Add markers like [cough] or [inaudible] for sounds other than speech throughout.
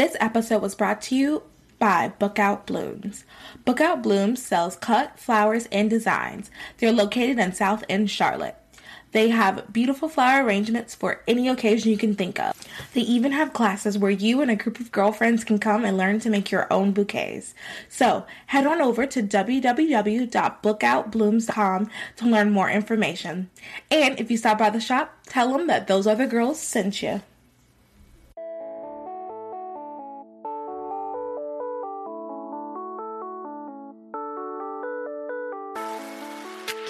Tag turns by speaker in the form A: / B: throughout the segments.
A: This episode was brought to you by Bookout Blooms. Bookout Blooms sells cut, flowers, and designs. They're located in South End, Charlotte. They have beautiful flower arrangements for any occasion you can think of. They even have classes where you and a group of girlfriends can come and learn to make your own bouquets. So head on over to www.bookoutblooms.com to learn more information. And if you stop by the shop, tell them that those other girls sent you.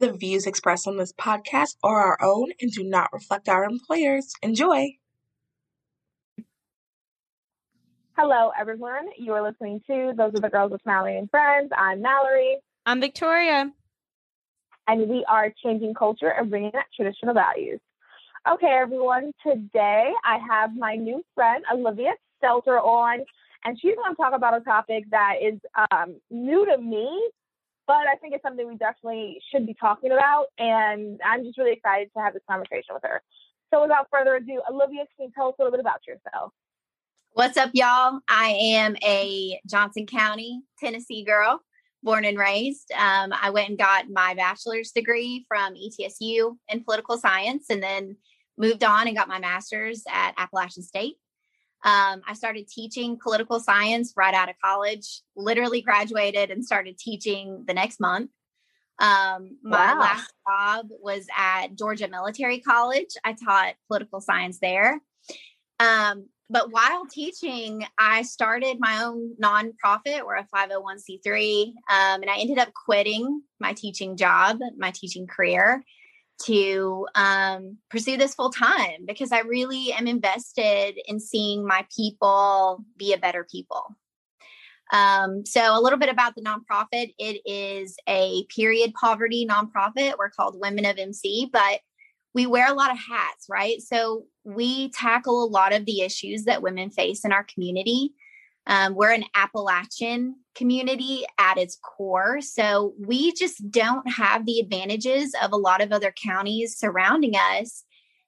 A: The views expressed on this podcast are our own and do not reflect our employers. Enjoy.
B: Hello, everyone. You are listening to Those Other Girls with Mallory and Friends. I'm Mallory.
C: I'm Victoria.
B: And we are changing culture and bringing back traditional values. Okay, everyone. Today I have my new friend, Olivia Stelter, on, and she's going to talk about a topic that is um, new to me, but I think it's something we definitely should be talking about. And I'm just really excited to have this conversation with her. So, without further ado, Olivia, can you tell us a little bit about yourself?
D: What's up, y'all? I am a Johnson County, Tennessee girl, born and raised. Um, I went and got my bachelor's degree from ETSU in political science and then moved on and got my master's at Appalachian State. Um, I started teaching political science right out of college, literally graduated and started teaching the next month. Um, my
B: Wow.
D: last job was at Georgia Military College. I taught political science there. Um, but while teaching, I started my own nonprofit. We're a 501c3. Um, and I ended up quitting my teaching job, my teaching career to um, pursue this full time because I really am invested in seeing my people be a better people. Um, so, a little bit about the nonprofit it is a period poverty nonprofit. We're called Women of MC, but we wear a lot of hats, right? So, we tackle a lot of the issues that women face in our community. Um, we're an Appalachian community at its core. So we just don't have the advantages of a lot of other counties surrounding us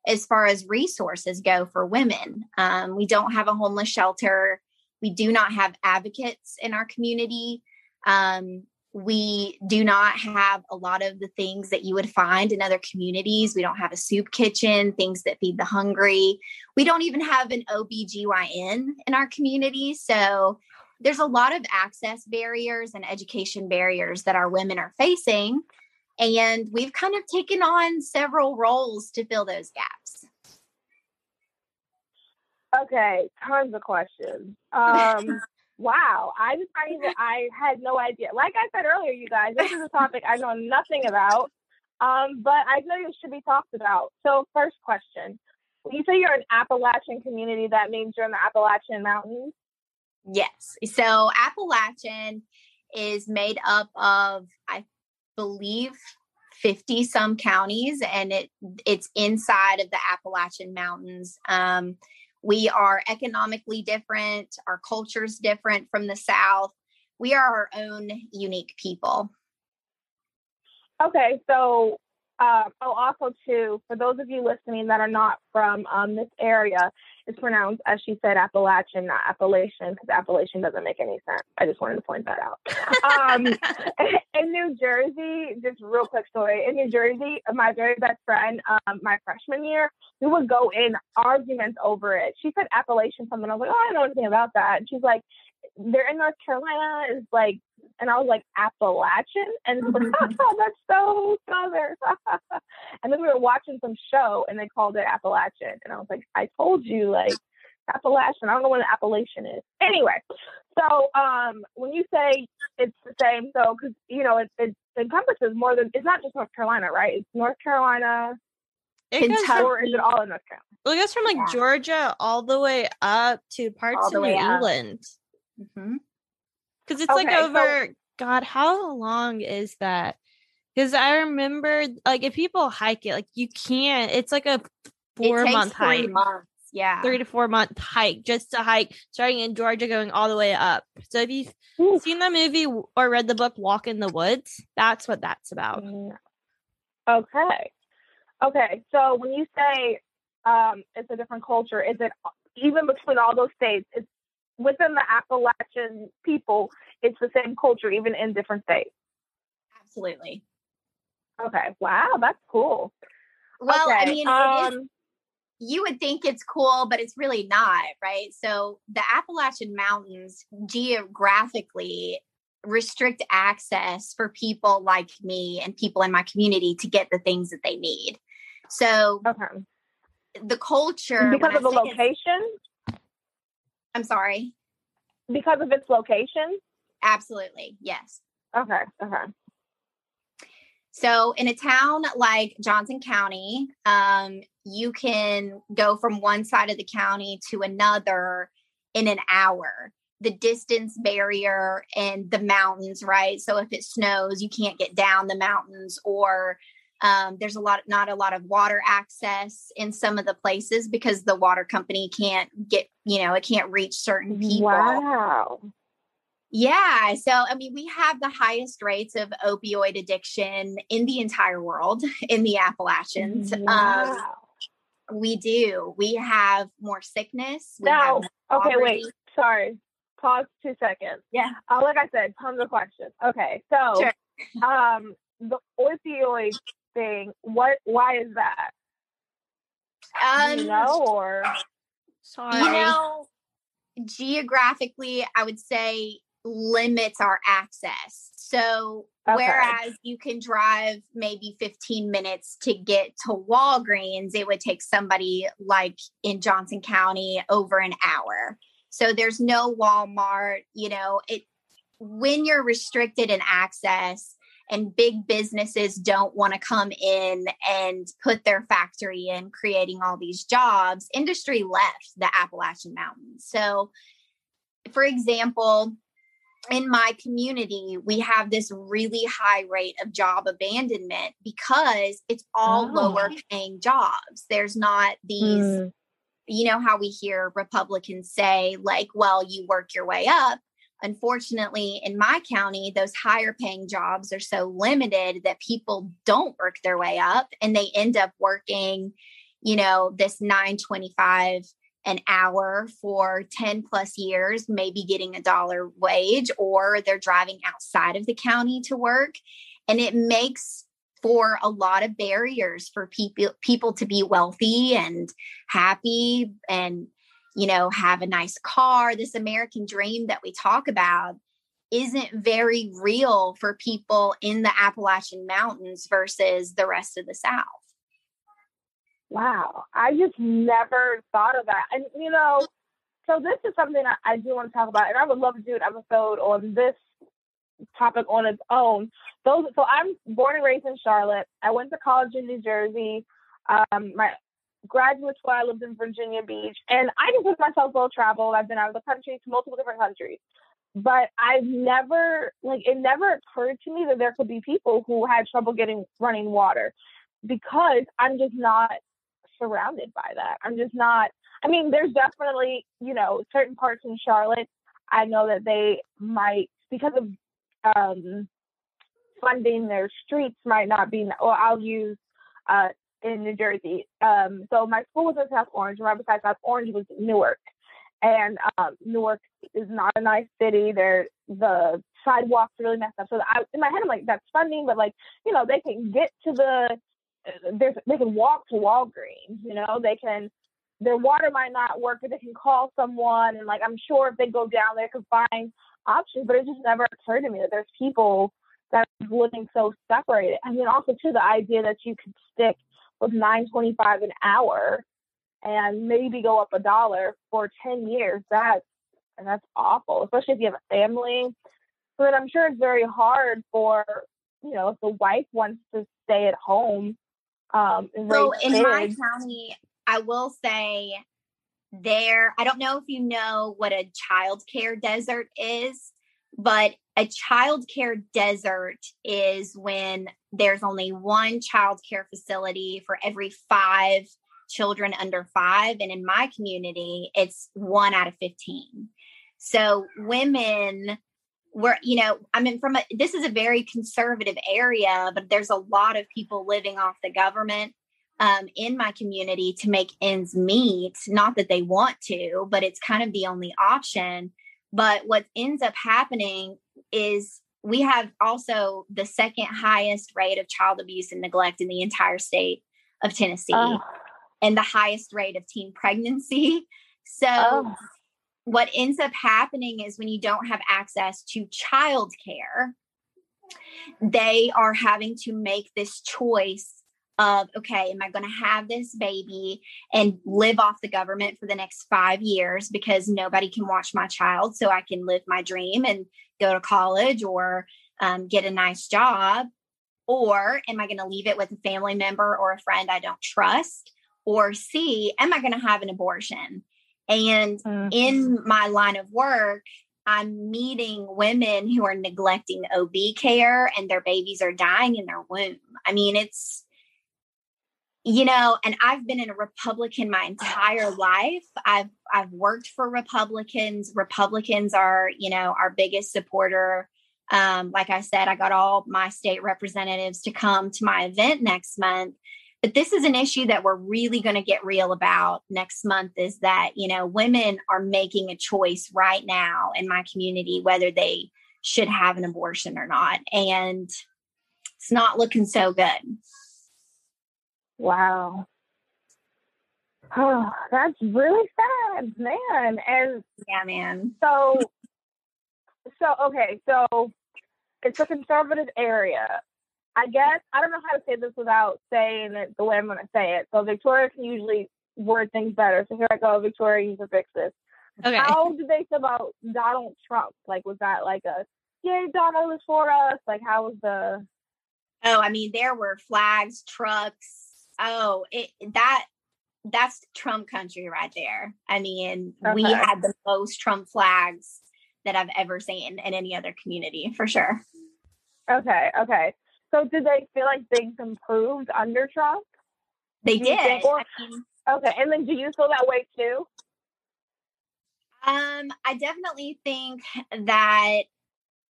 D: as far as resources go for women. Um, we don't have a homeless shelter. We do not have advocates in our community. Um, we do not have a lot of the things that you would find in other communities. We don't have a soup kitchen, things that feed the hungry. We don't even have an OBGYN in our community. So there's a lot of access barriers and education barriers that our women are facing. And we've kind of taken on several roles to fill those gaps.
B: Okay, tons of questions. Um, [laughs] wow, I just not even, I had no idea. Like I said earlier, you guys, this is a topic I know nothing about, um, but I know it should be talked about. So, first question you say you're an Appalachian community, that means you're in the Appalachian Mountains?
D: Yes. So Appalachian is made up of, I believe, 50 some counties and it it's inside of the Appalachian Mountains. Um, we are economically different, our culture's different from the South. We are our own unique people.
B: Okay, so uh, oh, also too, for those of you listening that are not from um, this area, it's pronounced as she said Appalachian, not Appalachian, because Appalachian doesn't make any sense. I just wanted to point that out. um, [laughs] in New Jersey, just real quick story. In New Jersey, my very best friend, um, my freshman year, we would go in arguments over it. She said Appalachian something. I was like, oh, I don't know anything about that. And she's like, they're in North Carolina. Is like, and I was like Appalachian, and like, [laughs] oh, [laughs] that's so southern. [laughs] and then we were watching some show, and they called it Appalachian, and I was like, I told you, like Appalachian. I don't know what an Appalachian is. Anyway, so um, when you say it's the same. So, because you know, it, it encompasses more than it's not just North Carolina, right? It's North Carolina,
C: It goes,
D: Kentucky.
B: or is it all in North Carolina?
C: well, it goes from like
D: Yeah.
C: Georgia all the way up to parts of New. England.
D: Mhm.
C: Because it's like
B: Okay, so-
C: over, God, how long is that? Because I remember, like, if people hike it, like, you can't, it's like a four month hike,
D: months. Yeah.
C: three to four month hike just to hike, starting in Georgia, going all the way up. So if you've
B: Ooh.
C: seen the movie or read the book Walk in the Woods, that's what that's about.
B: Mm, Okay. Okay. So when you say um, it's a different culture, is it even between all those states? It's within the Appalachian people. It's the same culture, even in different states.
D: Absolutely.
B: Okay. Wow, that's cool.
D: Well, I
B: Okay,
D: mean, it is
B: um,
D: you would think it's cool, but it's really not, right? So the Appalachian Mountains geographically restrict access for people like me and people in my community to get the things that they need. So
B: okay.
D: the culture
B: Because of the
D: I
B: location.
D: I'm sorry.
B: Because of its location.
D: Absolutely. Yes.
B: Okay. Okay.
D: So in a town like Johnson County, um, you can go from one side of the county to another in an hour. The distance barrier and the mountains, right? So if it snows, you can't get down the mountains, or um, there's a lot, not a lot of water access in some of the places because the water company can't get, you know, it can't reach certain people.
B: Wow.
D: Yeah. So, I mean, we have the highest rates of opioid addiction in the entire world [laughs] in the Appalachians. Um,
B: Wow.
D: we do. We have more sickness. Have
B: okay, wait. Sorry. Pause two seconds.
D: Yeah.
B: Uh, like I said, tons of questions. Okay, so
D: Sure.
B: um, the opioid thing. What? Why is that? Do
D: Um,
B: you know, or
C: Sorry.
D: you know, geographically, I would say limits our access. So,
B: Okay.
D: whereas you can drive maybe 15 minutes to get to Walgreens, it would take somebody like in Johnson County over an hour. So, there's no Walmart, you know, it when you're restricted in access and big businesses don't want to come in and put their factory in creating all these jobs industry left the appalachian mountains so for example in my community we have this really high rate of job abandonment because it's all
B: Oh.
D: lower paying jobs there's not these
B: Mm,
D: you know how we hear Republicans say, like, well, you work your way up. Unfortunately, in my county, those higher paying jobs are so limited that people don't work their way up and they end up working, you know, this 925 an hour for 10 plus years, maybe getting a dollar wage, or they're driving outside of the county to work. And it makes for a lot of barriers for people people to be wealthy and happy and you know have a nice car this american dream that we talk about isn't very real for people in the appalachian mountains versus the rest of the south
B: wow. I just never thought of that. And you know, so this is something I, I do want to talk about, and I would love to do an episode on this topic on its own. Those. So I'm born and raised in Charlotte. I went to college in New Jersey. Um, my graduate school, I lived in Virginia Beach, and I consider myself well traveled. I've been out of the country to multiple different countries, but I've never like it never occurred to me that there could be people who had trouble getting running water because I'm just not surrounded by that. I'm just not. I mean, there's definitely you know certain parts in Charlotte. I know that they might because of um, funding their streets might not be. Or I'll use uh, in New Jersey. Um, so my school was in South Orange, and right beside South Orange was Newark, and um, Newark is not a nice city. There, the sidewalks are really messed up. So I, in my head, I'm like, that's funding, but like, you know, they can get to the, there's, they can walk to Walgreens. You know, they can. Their water might not work, but they can call someone, and like, I'm sure if they go down there, could find options. But it just never occurred to me that there's people that are living so separated. And then also too, the idea that you could stick with 9.25 an hour and maybe go up a dollar for 10 years. That's and that's awful, especially if you have a family. So then I'm sure it's very hard for, you know, if the wife wants to stay at home. Um,
D: So in my
B: kids.
D: county, I will say there, I don't know if you know what a child care desert is, but a child care desert is when there's only one child care facility for every five children under five. And in my community, it's one out of 15. So women were, you know, I mean, from a, this is a very conservative area, but there's a lot of people living off the government um, in my community to make ends meet. Not that they want to, but it's kind of the only option. But what ends up happening is we have also the second highest rate of child abuse and neglect in the entire state of Tennessee
B: Oh,
D: and the highest rate of teen pregnancy. [laughs] So,
B: oh,
D: what ends up happening is when you don't have access to childcare, they are having to make this choice of okay, am I going to have this baby and live off the government for the next five years because nobody can watch my child so I can live my dream and go to college or um, get a nice job? Or am I going to leave it with a family member or a friend I don't trust? Or C, am I going to have an abortion? And
B: mm.
D: in my line of work, I'm meeting women who are neglecting OB care and their babies are dying in their womb. I mean, it's, you know, and I've been in a Republican my entire life. I've I've worked for Republicans. Republicans are, you know, our biggest supporter. Um, like I said, I got all my state representatives to come to my event next month. But this is an issue that we're really going to get real about next month is that, you know, women are making a choice right now in my community whether they should have an abortion or not. And it's not looking so good.
B: Wow. Oh, that's really sad, man. And
D: Yeah, man.
B: so, so okay, so it's a conservative area. I guess I don't know how to say this without saying it the way I'm going to say it. So Victoria can usually word things better. So here I go, Victoria, you can fix this.
C: Okay.
B: How did they feel about Donald Trump? Like, was that like a yay, Donald is for us? Like, how was the?
D: Oh, I mean, there were flags, trucks. Oh, it that that's Trump country right there. I mean, we had the most Trump flags that I've ever seen in any other community for sure.
B: Okay, okay. So did they feel like things improved under Trump?
D: They
B: Do
D: did.
B: think-
D: I mean,
B: Okay, and then do you feel that way too?
D: Um, I definitely think that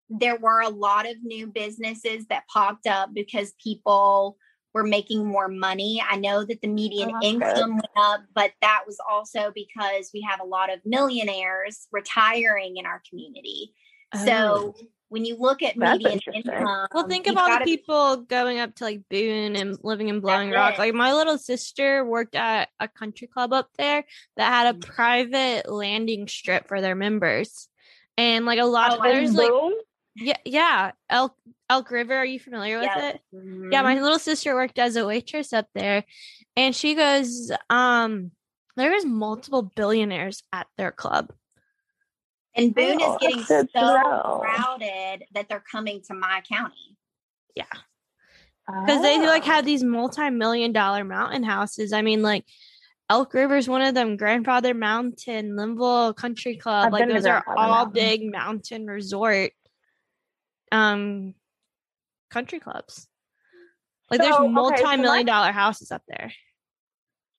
D: there were a lot of new businesses that popped up because people were making more money. I know that the median
B: Oh, that's good.
D: income went up, but that was also because we have a lot of millionaires retiring in our community. So when you look at
B: Oh. That's
D: median income,
C: Well, think
D: you've
C: of all the
D: gotta be-
C: people going up to like Boone and living in Blowing
D: That's
C: Rock.
D: it.
C: Like my little sister worked at a country club up there that had a
D: Mhm.
C: private landing strip for their members. And like a lot
D: Oh,
C: of
D: I
C: there's like
B: Boom?
C: Yeah, yeah, Elk Elk River. Are you familiar with
D: Yes.
C: it? Yeah,
D: Mhm.
C: my little sister worked as a waitress up there, and she goes, um, there was multiple billionaires at their club.
D: and Boone
B: Oh,
D: is getting so
B: to
D: crowded that they're coming to my county. Yeah.
C: Because they like
B: Ah.
C: have these multi-million dollar mountain houses. I mean, like Elk River's one of them. Grandfather Mountain, Linville Country Club,
B: I've
C: like those are all
B: Mountain.
C: big mountain resort, um, country clubs. Like
B: So,
C: there's
B: okay, so
C: multi-million
B: my-
C: dollar houses up there.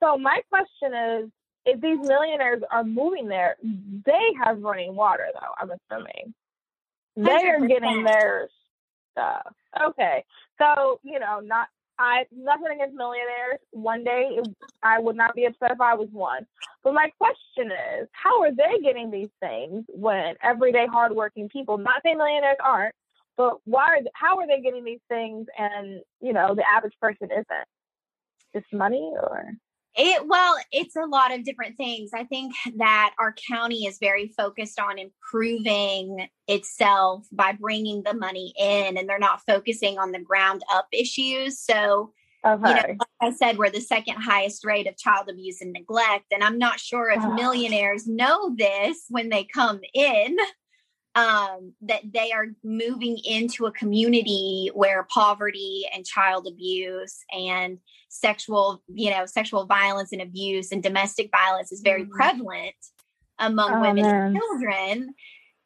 B: So my question is, if these millionaires are moving there, they have running water, though. I'm assuming they are getting
D: 100%.
B: their stuff. Okay, so you know, not I nothing against millionaires. One day, it, I would not be upset if I was one. But my question is, how are they getting these things when everyday hardworking people, not saying millionaires aren't, but why? Are, how are they getting these things, and you know, the average person isn't? Just money, or
D: It well, it's a lot of different things. I think that our county is very focused on improving itself by bringing the money in, and they're not focusing on the ground up issues. So,
B: okay.
D: you know, like I said, we're the second highest rate of child abuse and neglect, and I'm not sure if millionaires know this when they come in. Um, that they are moving into a community where poverty and child abuse and sexual, you know, sexual violence and abuse and domestic violence is very
B: Mhm.
D: prevalent among
B: Oh,
D: women and children.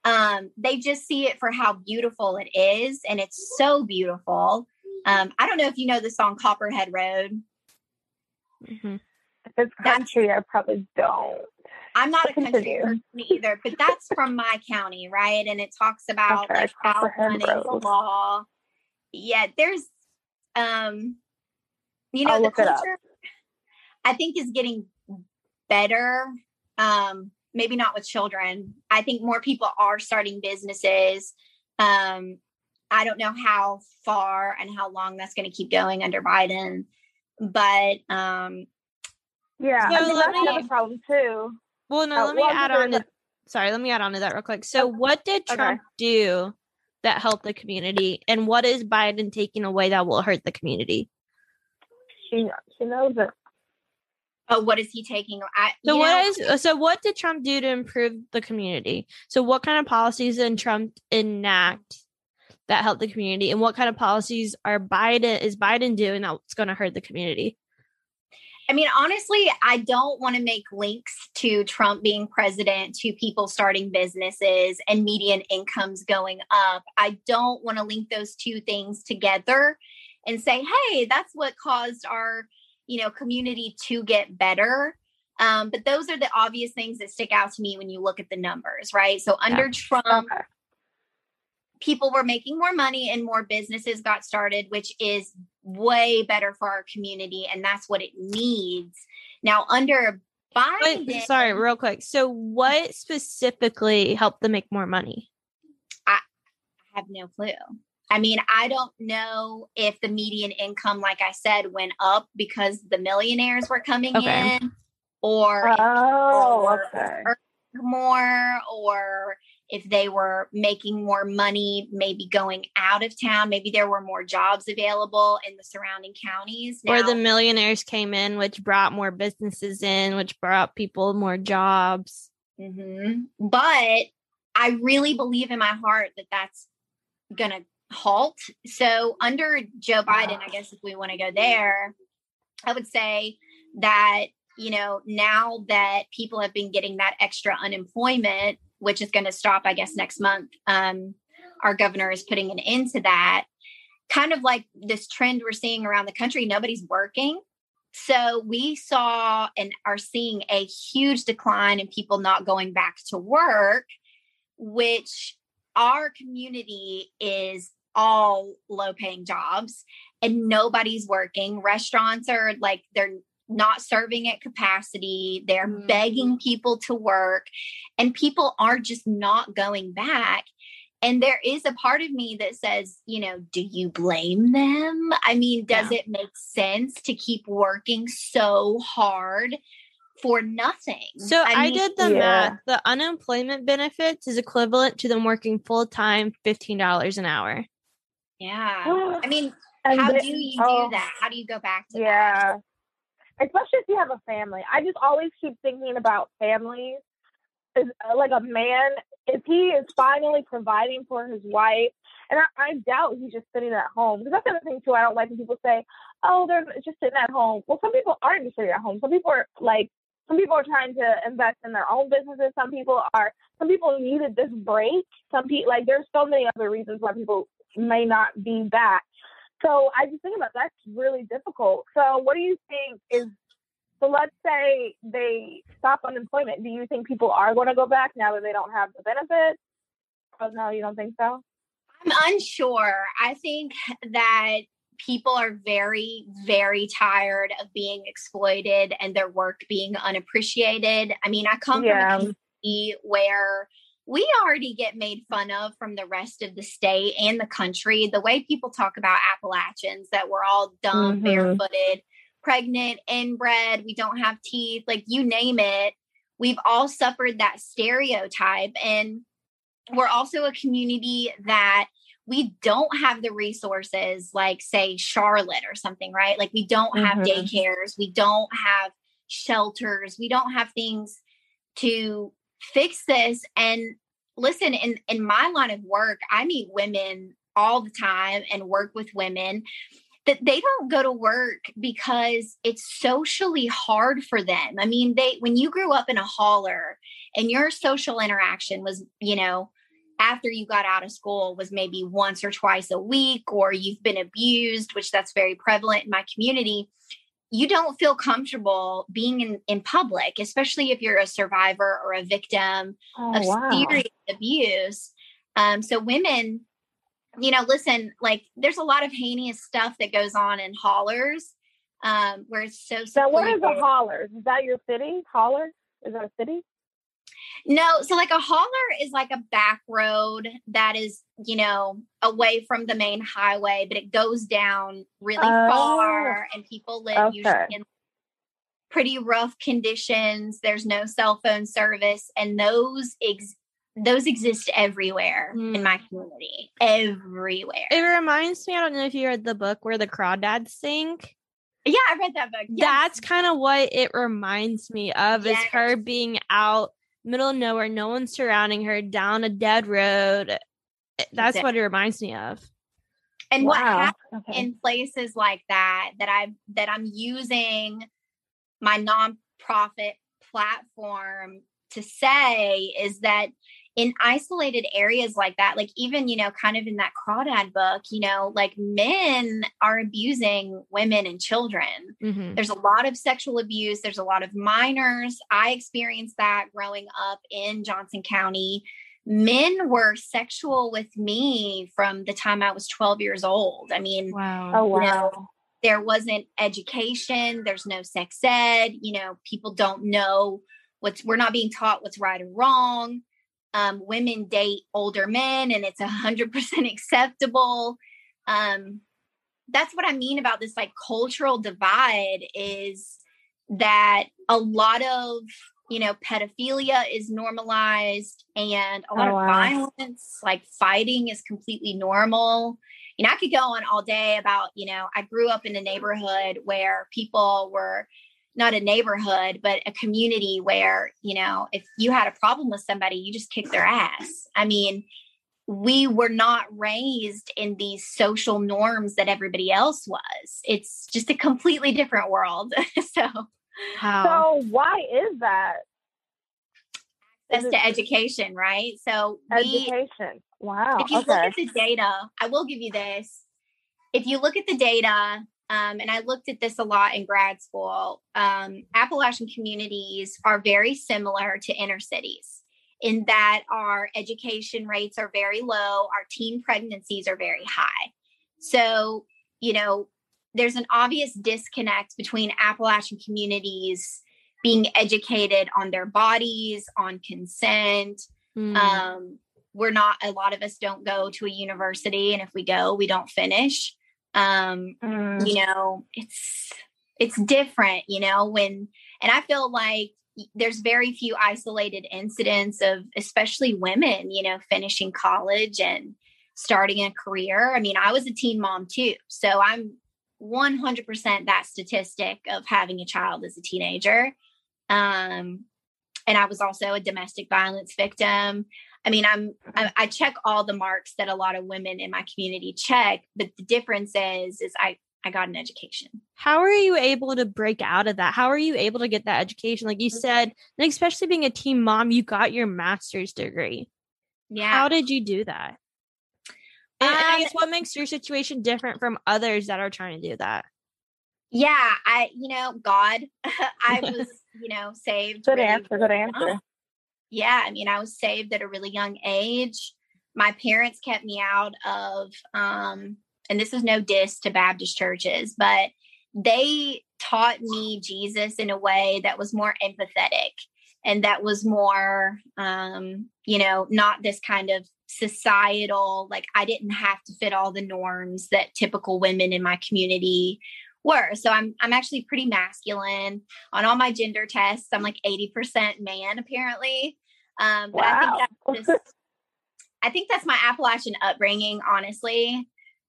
D: Um, they just see it for how beautiful it is, and it's so beautiful. Um, I don't know if you know the song Copperhead Road.
C: Mhm.
B: If it's country, I probably don't.
D: I'm not a country person either, but that's from my county, right? And it talks about like how running the law. Yeah, there's um you know
B: I'll
D: the
B: look it up.
D: culture I think is getting better. Um, maybe not with children. I think more people are starting businesses. Um, I don't know how far and how long that's going to keep going under Biden, but um,
B: Yeah,
C: So
B: I think that's another problem too.
C: Well, no,
B: Oh,
C: let me
B: well,
C: add on
B: gonna-
C: sorry, let me add on to that real quick. So
B: Okay.
C: what did
B: Okay.
C: Trump do that helped the community? And what is Biden taking away that will hurt the community?
B: She she knows it.
D: oh, what is he taking? I,
C: So
D: you
C: what
D: know,
C: is uh, so what did Trump do to improve the community? So what kind of policies did Trump enact that helped the community? And what kind of policies are Biden is Biden doing that's going to hurt the community?
D: I mean, honestly, I don't want to make links to Trump being president to people starting businesses and median incomes going up. I don't want to link those two things together and say, hey, that's what caused our, you know, community to get better. Um, but those are the obvious things that stick out to me when you look at the numbers, right? So under Trump,
B: Okay.
D: people were making more money and more businesses got started, which is way better for our community. And that's what it needs. Now, under Biden,
C: Wait, sorry, real quick. So what specifically helped them make more money?
D: I have no clue. I mean, I don't know if the median income, like I said, went up because the millionaires were coming
C: Okay.
D: in or
B: Oh,
D: or-
B: okay.
D: more or if they were making more money maybe going out of town maybe there were more jobs available in the surrounding counties
C: Or the millionaires came in, which brought more businesses in, which brought people more jobs.
D: Mhm. But I really believe in my heart that that's going to halt. So, under Joe Biden, I guess if we want to go there, I would say that, you know, now that people have been getting that extra unemployment, which is going to stop, I guess, next month, um, our governor is putting an end to that. Kind of like this trend we're seeing around the country, nobody's working. So we saw and are seeing a huge decline in people not going back to work, which our community is all low paying jobs and nobody's working. Restaurants are like, they're not serving at capacity, they're
C: Mhm.
D: begging people to work, and people are just not going back. And there is a part of me that says, you know, do you blame them? I mean, does it make sense to keep working so hard for nothing?
C: So I,
D: mean,
C: did the
B: Yeah.
C: math. The unemployment benefits is equivalent to them working full time, fifteen dollars an hour.
D: Yeah. I mean,
B: And
D: how
B: the-
D: do you
B: oh,
D: do that? How do you go back to that?
B: Especially if you have a family. I just always keep thinking about families. Is uh, like a man, if he is finally providing for his wife, and I, I doubt he's just sitting at home. Because that's the other thing too. I don't like when people say, "Oh, they're just sitting at home." Well, some people aren't just sitting at home. Some people are like, some people are trying to invest in their own businesses. Some people are. Some people needed this break. Some people like there's so many other reasons why people may not be back. So I just think about that's really difficult. So what do you think is so let's say they stop unemployment. Do you think people are going to go back now that they don't have the benefits? Oh no, you don't think so?
D: I'm unsure. I think that people are very, very tired of being exploited and their work being unappreciated. I mean, I come
B: Yeah.
D: from a community where we already get made fun of from the rest of the state and the country. The way people talk about Appalachians, that we're all dumb,
B: Mhm.
D: barefooted, pregnant, inbred, we don't have teeth, like you name it. We've all suffered that stereotype. And we're also a community that we don't have the resources like say charlotte or something right like we don't have
B: Mhm.
D: daycares we don't have shelters we don't have things to fix this and listen, in in my line of work, I meet women all the time and work with women that they don't go to work because it's socially hard for them. I mean, they when you grew up in a holler and your social interaction was, you know, after you got out of school was maybe once or twice a week or you've been abused, which that's very prevalent in my community, you don't feel comfortable being in, in public, especially if you're a survivor or a victim
B: Oh,
D: of
B: wow.
D: serious abuse. Um, so women, you know, listen, like there's a lot of heinous stuff that goes on in hollers um, where it's so
B: So what is a
D: secluded.
B: holler? Is that your city? Holler? Is that a city?
D: No, so like a holler is like a back road that is, you know, away from the main highway, but it goes down really
B: Oh.
D: far and people live usually in pretty rough conditions. There's no cell phone service and those ex- those exist everywhere in
C: Hmm.
D: my community. Everywhere.
C: It reminds me, I don't know if you read the book where the crawdads sing.
D: yeah, I read that book. Yes.
C: That's kind of what it reminds me of is her being out middle of nowhere, no one's surrounding her down a dead road. Eh, That's what it reminds me of.
D: and what happens
B: Okay.
D: in places like that that I that I'm using my nonprofit platform to say is that in isolated areas like that, like even you know, kind of in that crawdad book, you know, like men are abusing women and children.
C: Mhm.
D: There's a lot of sexual abuse. There's a lot of minors. I experienced that growing up in Johnson County. Men were sexual with me from the time I was 12 years old. I mean,
C: Wow.
B: Oh
D: you know,
B: wow.
D: there wasn't education, there's no sex ed, you know, people don't know what's, we're not being taught what's right or wrong. Um, women date older men and it's a hundred percent [laughs] acceptable. Um, that's what I mean about this like cultural divide is that a lot of you know pedophilia is normalized and a lot
B: Oh,
D: of
B: wow.
D: violence like fighting is completely normal you know i could go on all day about you know i grew up in a neighborhood where people were not a neighborhood but a community where you know if you had a problem with somebody you just kick their ass i mean we were not raised in these social norms that everybody else was it's just a completely different world [laughs] so
C: Wow.
B: So why is that?
D: access to education right so we
B: Education. Wow.
D: if you look at the data, I will give you this. If you look at the data, um, and I looked at this a lot in grad school, um, Appalachian communities are very similar to inner cities in that our education rates are very low, our teen pregnancies are very high. So, you know, there's an obvious disconnect between Appalachian communities being educated on their bodies, on consent,
C: Mm.
D: um we're not a lot of us don't go to a university and if we go we don't finish um
B: Mm.
D: you know it's it's different you know when and i feel like there's very few isolated incidents of especially women you know finishing college and starting a career. I mean i was a teen mom too so i'm 100% that statistic of having a child as a teenager. Um and i was also a domestic violence victim i mean i'm I, I check all the marks that a lot of women in my community check but the difference is is i i got an education
C: How are you able to break out of that? How are you able to get that education? Like you said, and especially being a teen mom, you got your master's degree.
D: yeah
C: How did you do that? And, and I
D: Um,
C: guess what makes your situation different from others that are trying to do that?
D: yeah i you know god [laughs] i [laughs] was you know saved
B: Good
D: really,
B: answer. Good answer.
D: Yeah i mean i was saved at a really young age. My parents kept me out of um and this is no diss to baptist churches but they taught me jesus in a way that was more empathetic and that was more um you know not this kind of societal like i didn't have to fit all the norms that typical women in my community were. So i'm i'm actually pretty masculine. On all my gender tests i'm like 80% man apparently um but i think
B: Wow.
D: that's just [laughs] i think that's my appalachian upbringing honestly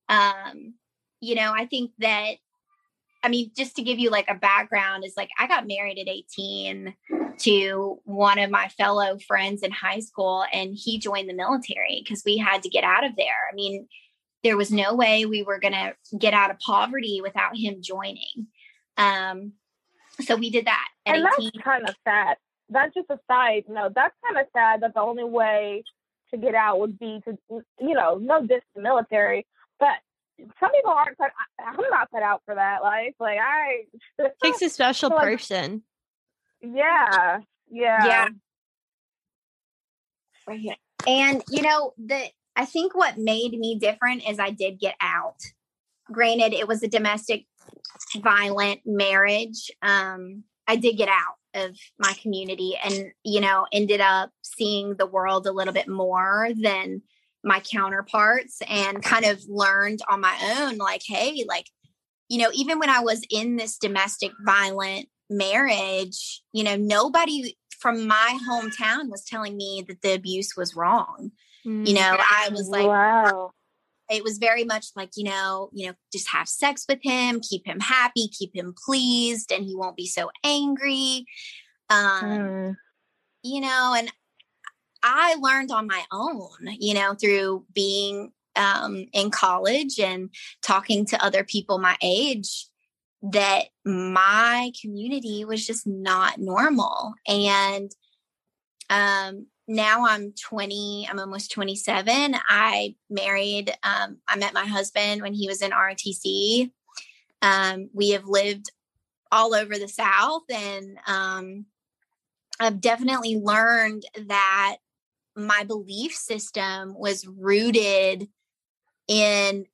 D: um you know i think that i mean just to give you like a background is like i got married at 18 to one of my fellow friends in high school and he joined the military because we had to get out of there. I mean, there was no way we were going to get out of poverty without him joining. Um, so we did that.
B: and 18. that's kind of sad. That's just a side note. That's kind of sad that the only way to get out would be to, you know, no diss the military, but some people aren't. Cut, I'm not cut out for that life. Like I [laughs]
C: takes a special so person.
B: Yeah, yeah,
D: yeah. Right here. And you know the I think what made me different is I did get out. Granted, it was a domestic violent marriage. Um, I did get out of my community and, you know, ended up seeing the world a little bit more than my counterparts and kind of learned on my own, like, hey, like, you know, even when I was in this domestic violent marriage, you know, nobody from my hometown was telling me that the abuse was wrong. Mm, you know, I was like, wow. It was very much like, you know, you know, just have sex with him, keep him happy, keep him pleased, and he won't be so angry. Um, mm. you know, and I learned on my own, you know, through being um, in college and talking to other people my age that my community was just not normal. And um, now I'm 20, I'm almost 27. I married, um, I met my husband when he was in ROTC. Um, we have lived all over the South, and um, I've definitely learned that my belief system was rooted in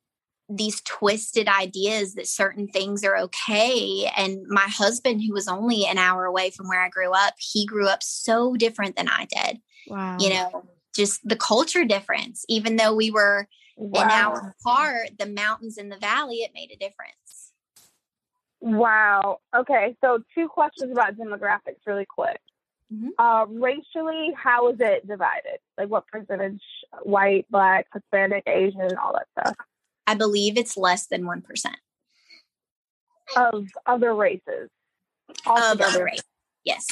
D: these twisted ideas that certain things are okay. And my husband, who was only an hour away from where I grew up, he grew up so different than I did. Wow. You know, just the culture difference. Even though we were wow. an hour apart, the mountains and the valley, it made a difference.
B: Wow. Okay. So, two questions about demographics, really quick. Mm-hmm. Uh, racially, how is it divided? Like, what percentage white, black, Hispanic, Asian, all that stuff?
D: I believe it's less than 1%
B: of other races.
D: Of other races. Yes.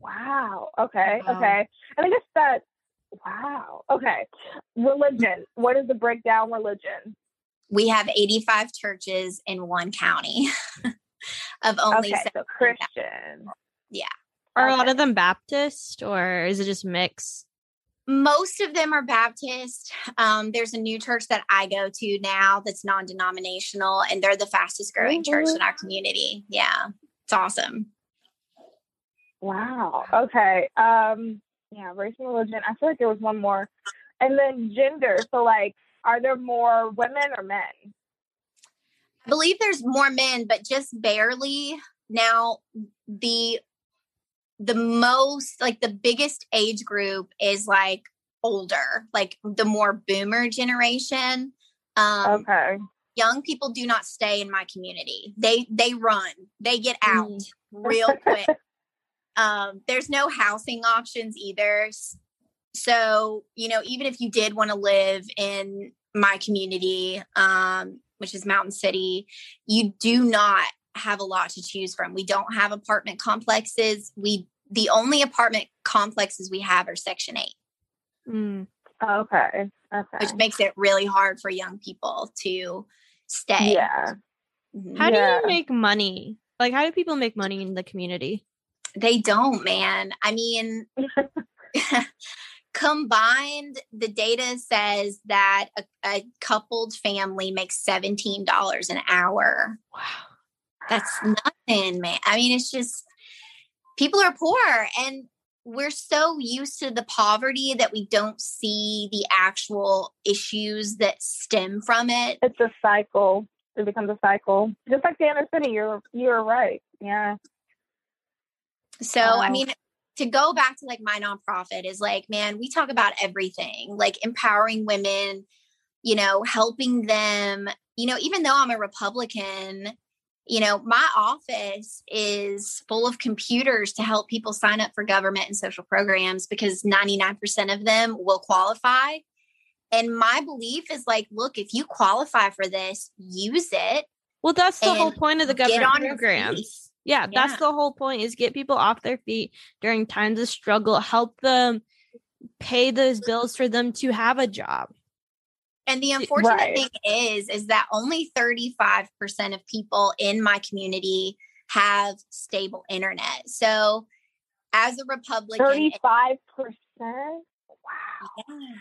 B: Wow. Okay. Wow. Okay. And I guess that. Wow. Okay. Religion. What is the breakdown religion?
D: We have 85 churches in one county [laughs] of only
B: okay, so Christian.
D: Yeah.
C: Are okay. a lot of them Baptist or is it just mix?
D: Most of them are Baptist. Um, there's a new church that I go to now that's non denominational, and they're the fastest growing mm-hmm. church in our community. Yeah, it's awesome.
B: Wow. Okay. Um, yeah, race and religion. I feel like there was one more. And then gender. So, like, are there more women or men?
D: I believe there's more men, but just barely. Now, the the most like the biggest age group is like older, like the more boomer generation. Um,
B: okay.
D: Young people do not stay in my community. They they run. They get out mm. real quick. [laughs] um, there's no housing options either. So you know, even if you did want to live in my community, um, which is Mountain City, you do not have a lot to choose from. We don't have apartment complexes. We the only apartment complexes we have are Section Eight.
B: Mm. Okay. Okay.
D: Which makes it really hard for young people to stay.
B: Yeah.
C: Mm-hmm. How yeah. do you make money? Like, how do people make money in the community?
D: They don't, man. I mean, [laughs] [laughs] combined, the data says that a, a coupled family makes $17 an hour.
C: Wow.
D: That's nothing, man. I mean, it's just people are poor and we're so used to the poverty that we don't see the actual issues that stem from it.
B: It's a cycle. It becomes a cycle. Just like the inner city, you're you're right. Yeah.
D: So I oh. mean to go back to like my nonprofit is like, man, we talk about everything, like empowering women, you know, helping them, you know, even though I'm a Republican, you know, my office is full of computers to help people sign up for government and social programs because 99% of them will qualify. And my belief is like, look, if you qualify for this, use it.
C: Well, that's the whole point of the government programs. Yeah,
D: Yeah.
C: that's the whole point is get people off their feet during times of struggle, help them pay those bills for them to have a job.
D: And the unfortunate
B: Right.
D: thing is, is that only 35% of people in my community have stable internet. So as a Republican,
B: Thirty-five percent. Wow.
D: Yeah.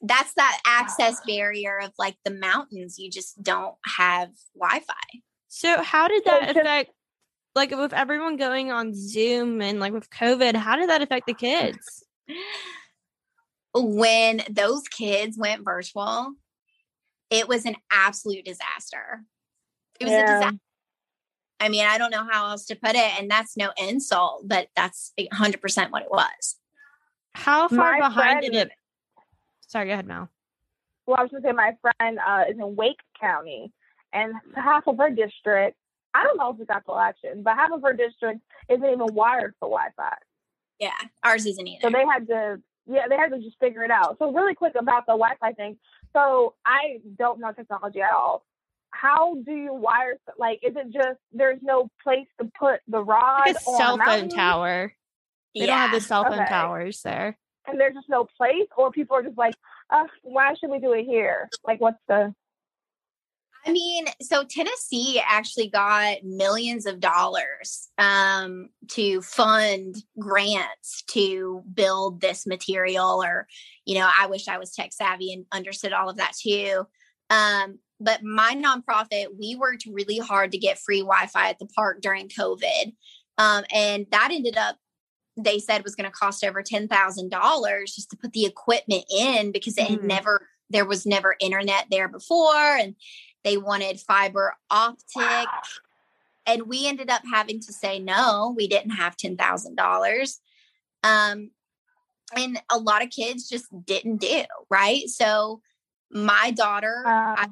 D: That's that access barrier of like the mountains. You just don't have Wi Fi.
C: So how did that
B: just-
C: affect like with everyone going on Zoom and like with COVID, how did that affect the kids?
D: When those kids went virtual, it was an absolute disaster. It was a disaster. I mean, I don't know how else to put it. And that's no insult, but that's 100% what it was.
C: How far
B: My
C: behind
B: friend-
C: did it? Sorry, go ahead, Mel.
B: Well, I was going to say my friend uh, is in Wake County, and half of her district, I don't know if it's Appalachian, but half of her district isn't even wired for Wi-Fi.
D: Yeah. Ours isn't either.
B: So they had to, yeah, they had to just figure it out. So really quick about the Wi-Fi thing. So I don't know technology at all. How do you wire? Like, is it just there's no place to put the rod
C: Like a
B: on
C: cell phone
B: mountain,
C: tower. They don't have the cell phone
B: Okay.
C: towers there.
B: and there's just no place, or people are just like, uh, why should we do it here? Like, what's the?
D: I mean, so Tennessee actually got millions of dollars um, to fund grants to build this material. Or, you know, I wish I was tech savvy and understood all of that too. Um, but my nonprofit, we worked really hard to get free Wi Fi at the park during COVID. Um, and that ended up, they said was going to cost over $10,000 just to put the equipment in because it had
C: Mhm.
D: never, there was never internet there before. And they wanted fiber optic. And we ended up having to say no, we didn't have $10,000. Um, and a lot of kids just didn't do, right? So my daughter, I,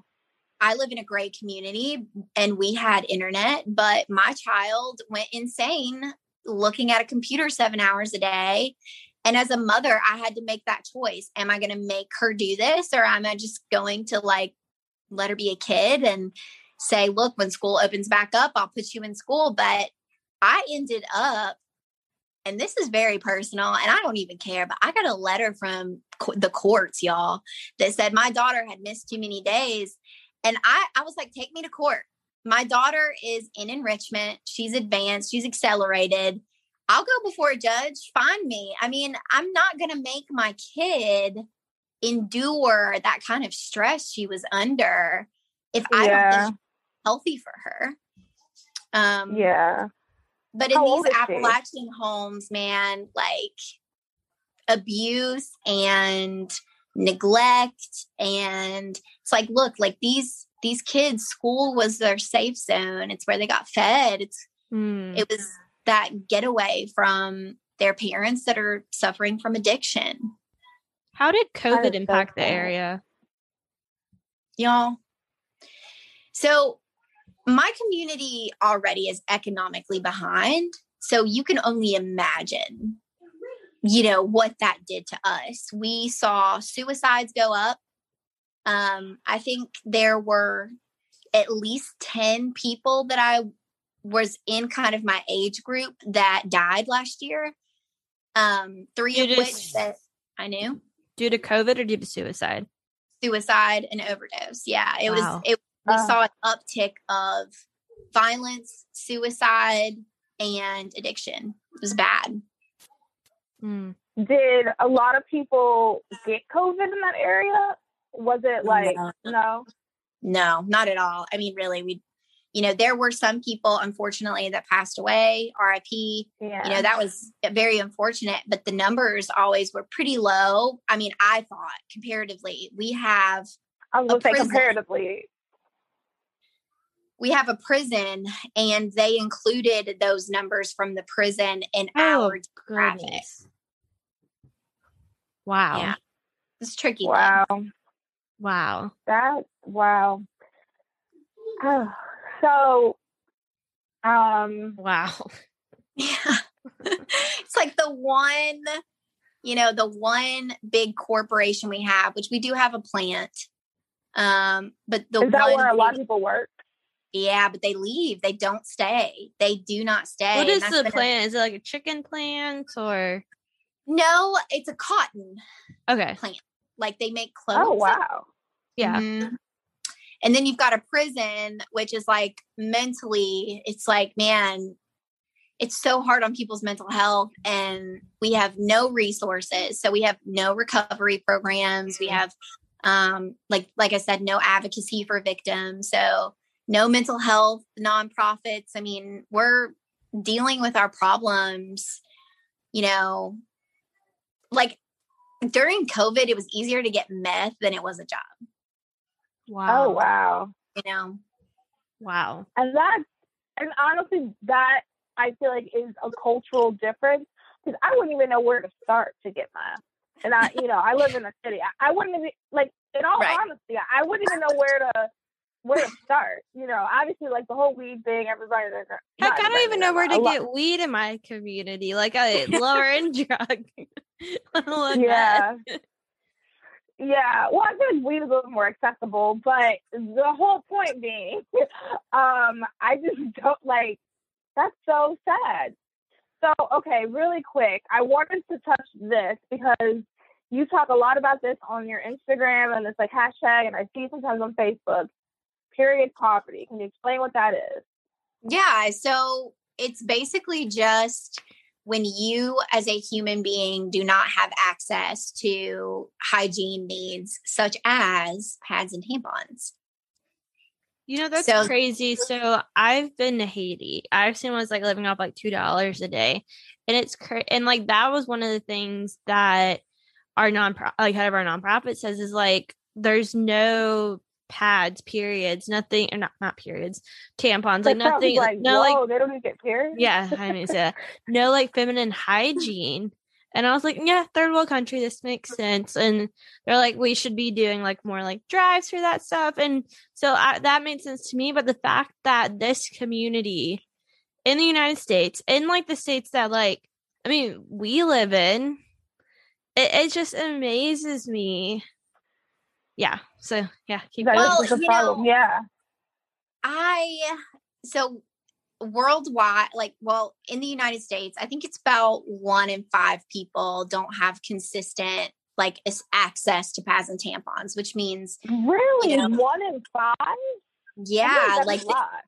D: I live in a great community and we had internet, but my child went insane looking at a computer seven hours a day. And as a mother, I had to make that choice. Am I going to make her do this or am I just going to like let her be a kid and say, look, when school opens back up, I'll put you in school? But I ended up, and this is very personal and I don't even care, but I got a letter from co- the courts, y'all, that said my daughter had missed too many days. And I, I was like, take me to court. My daughter is in enrichment. She's advanced. She's accelerated. I'll go before a judge. Find me. I mean, I'm not going to make my kid endure that kind of stress she was under if I don't think healthy for her. Um,
B: yeah.
D: but in
B: How
D: these
B: is she?
D: Appalachian homes, man, like abuse and neglect and it's like look like these these kids school was their safe zone it's where they got fed it's
C: Hmm.
D: it was that getaway from their parents that are suffering from addiction
C: How did COVID impact the area?
D: y'all so my community already is economically behind so you can only imagine you know what that did to us. We saw suicides go up. Um i think there were at least 10 people that i was in kind of my age group that died last year um three
C: You
D: of which that i knew
C: Due to COVID or due to suicide?
D: suicide and overdose. Yeah, it
C: Wow.
D: was. It, we
B: Oh.
D: saw an uptick of violence, suicide, and addiction. It was bad.
C: Hmm.
B: Did a lot of people get COVID in that area? Was it like
D: No.
B: no?
D: No, not at all. I mean, really, we, you know, there were some people, unfortunately, that passed away. R.I.P.
B: Yeah.
D: You know, that was very unfortunate. But the numbers always were pretty low. I mean, I thought comparatively, we have
B: I say
D: prison.
B: comparatively.
D: we have a prison, and they included those numbers from the prison in
C: Oh,
D: our
C: goodness. Wow.
D: Yeah. It's tricky.
B: Wow.
C: Wow.
B: That wow. [sighs] Oh, so um
C: Wow. [laughs]
D: Yeah. it's like the one, you know, the one big corporation we have, which we do have a plant. Um, but the
B: is that
D: one
B: where a lot of people work?
D: Yeah, but they leave. They don't stay. They do not stay.
C: What is the
D: been a-
C: plant? Is it like a chicken plant or
D: no, it's a cotton.
C: okay?
D: plant Like they make clothes.
B: Oh wow.
C: Yeah.
D: Mhm. And then you've got a prison, which is like mentally, it's like, man, it's so hard on people's mental health. And we have no resources. So we have no recovery programs. We have, um, like, like I said, no advocacy for victims. So no mental health nonprofits. I mean, we're dealing with our problems, you know, like during COVID, it was easier to get meth than it was a job
C: Wow.
B: Oh wow.
D: you know
C: Wow.
B: And that, and honestly, that I feel like is a cultural difference because I wouldn't even know where to start to get my And I, you know, I live in a city. I, I wouldn't even like, in all
D: Right.
B: honesty, I wouldn't even know where to where to start. You know, obviously, like the whole weed thing, everybody.
C: Heck, I don't even know where to get weed in my community. Like a lower end drug.
B: Yeah.
C: meth.
B: Yeah, well, I feel like weed is a little more accessible, but the whole point being, [laughs] um, I just [laughs] don't like. That's so sad. So, okay, really quick, I wanted to touch this because you talk a lot about this on your Instagram and it's like hashtag, and I see sometimes on Facebook. Period poverty. Can you explain what that is?
D: Yeah. So it's basically just when you, as a human being, do not have access to hygiene needs such as pads and tampons.
C: You know that's
D: So-
C: crazy. So I've been to Haiti. I've seen was like living off like two dollars a day, and it's cra- and like that was one of the things that our non like head of our nonprofit says is like there's no pads, periods, nothing or not not periods, tampons, like
B: sounds
C: nothing,
B: Like,
C: no like
B: they don't even get periods.
C: yeah, I mean, that. no like feminine hygiene. And I was like, yeah, third world country, this makes sense. And they're like, we should be doing like more like drives for that stuff. And so I, that made sense to me. But the fact that this community in the United States, in like the states that like, I mean, we live in, it, it just amazes me. Yeah. So yeah, keep
B: that
C: going.
D: Well,
B: is the problem.
D: know-
B: yeah.
D: I, so worldwide, like, well, in the United States, I think it's about one in five people don't have consistent like access to pads and tampons, which means,
B: Really,
D: You know,
B: one in five.
D: Yeah,
B: that's
D: like
B: a lot.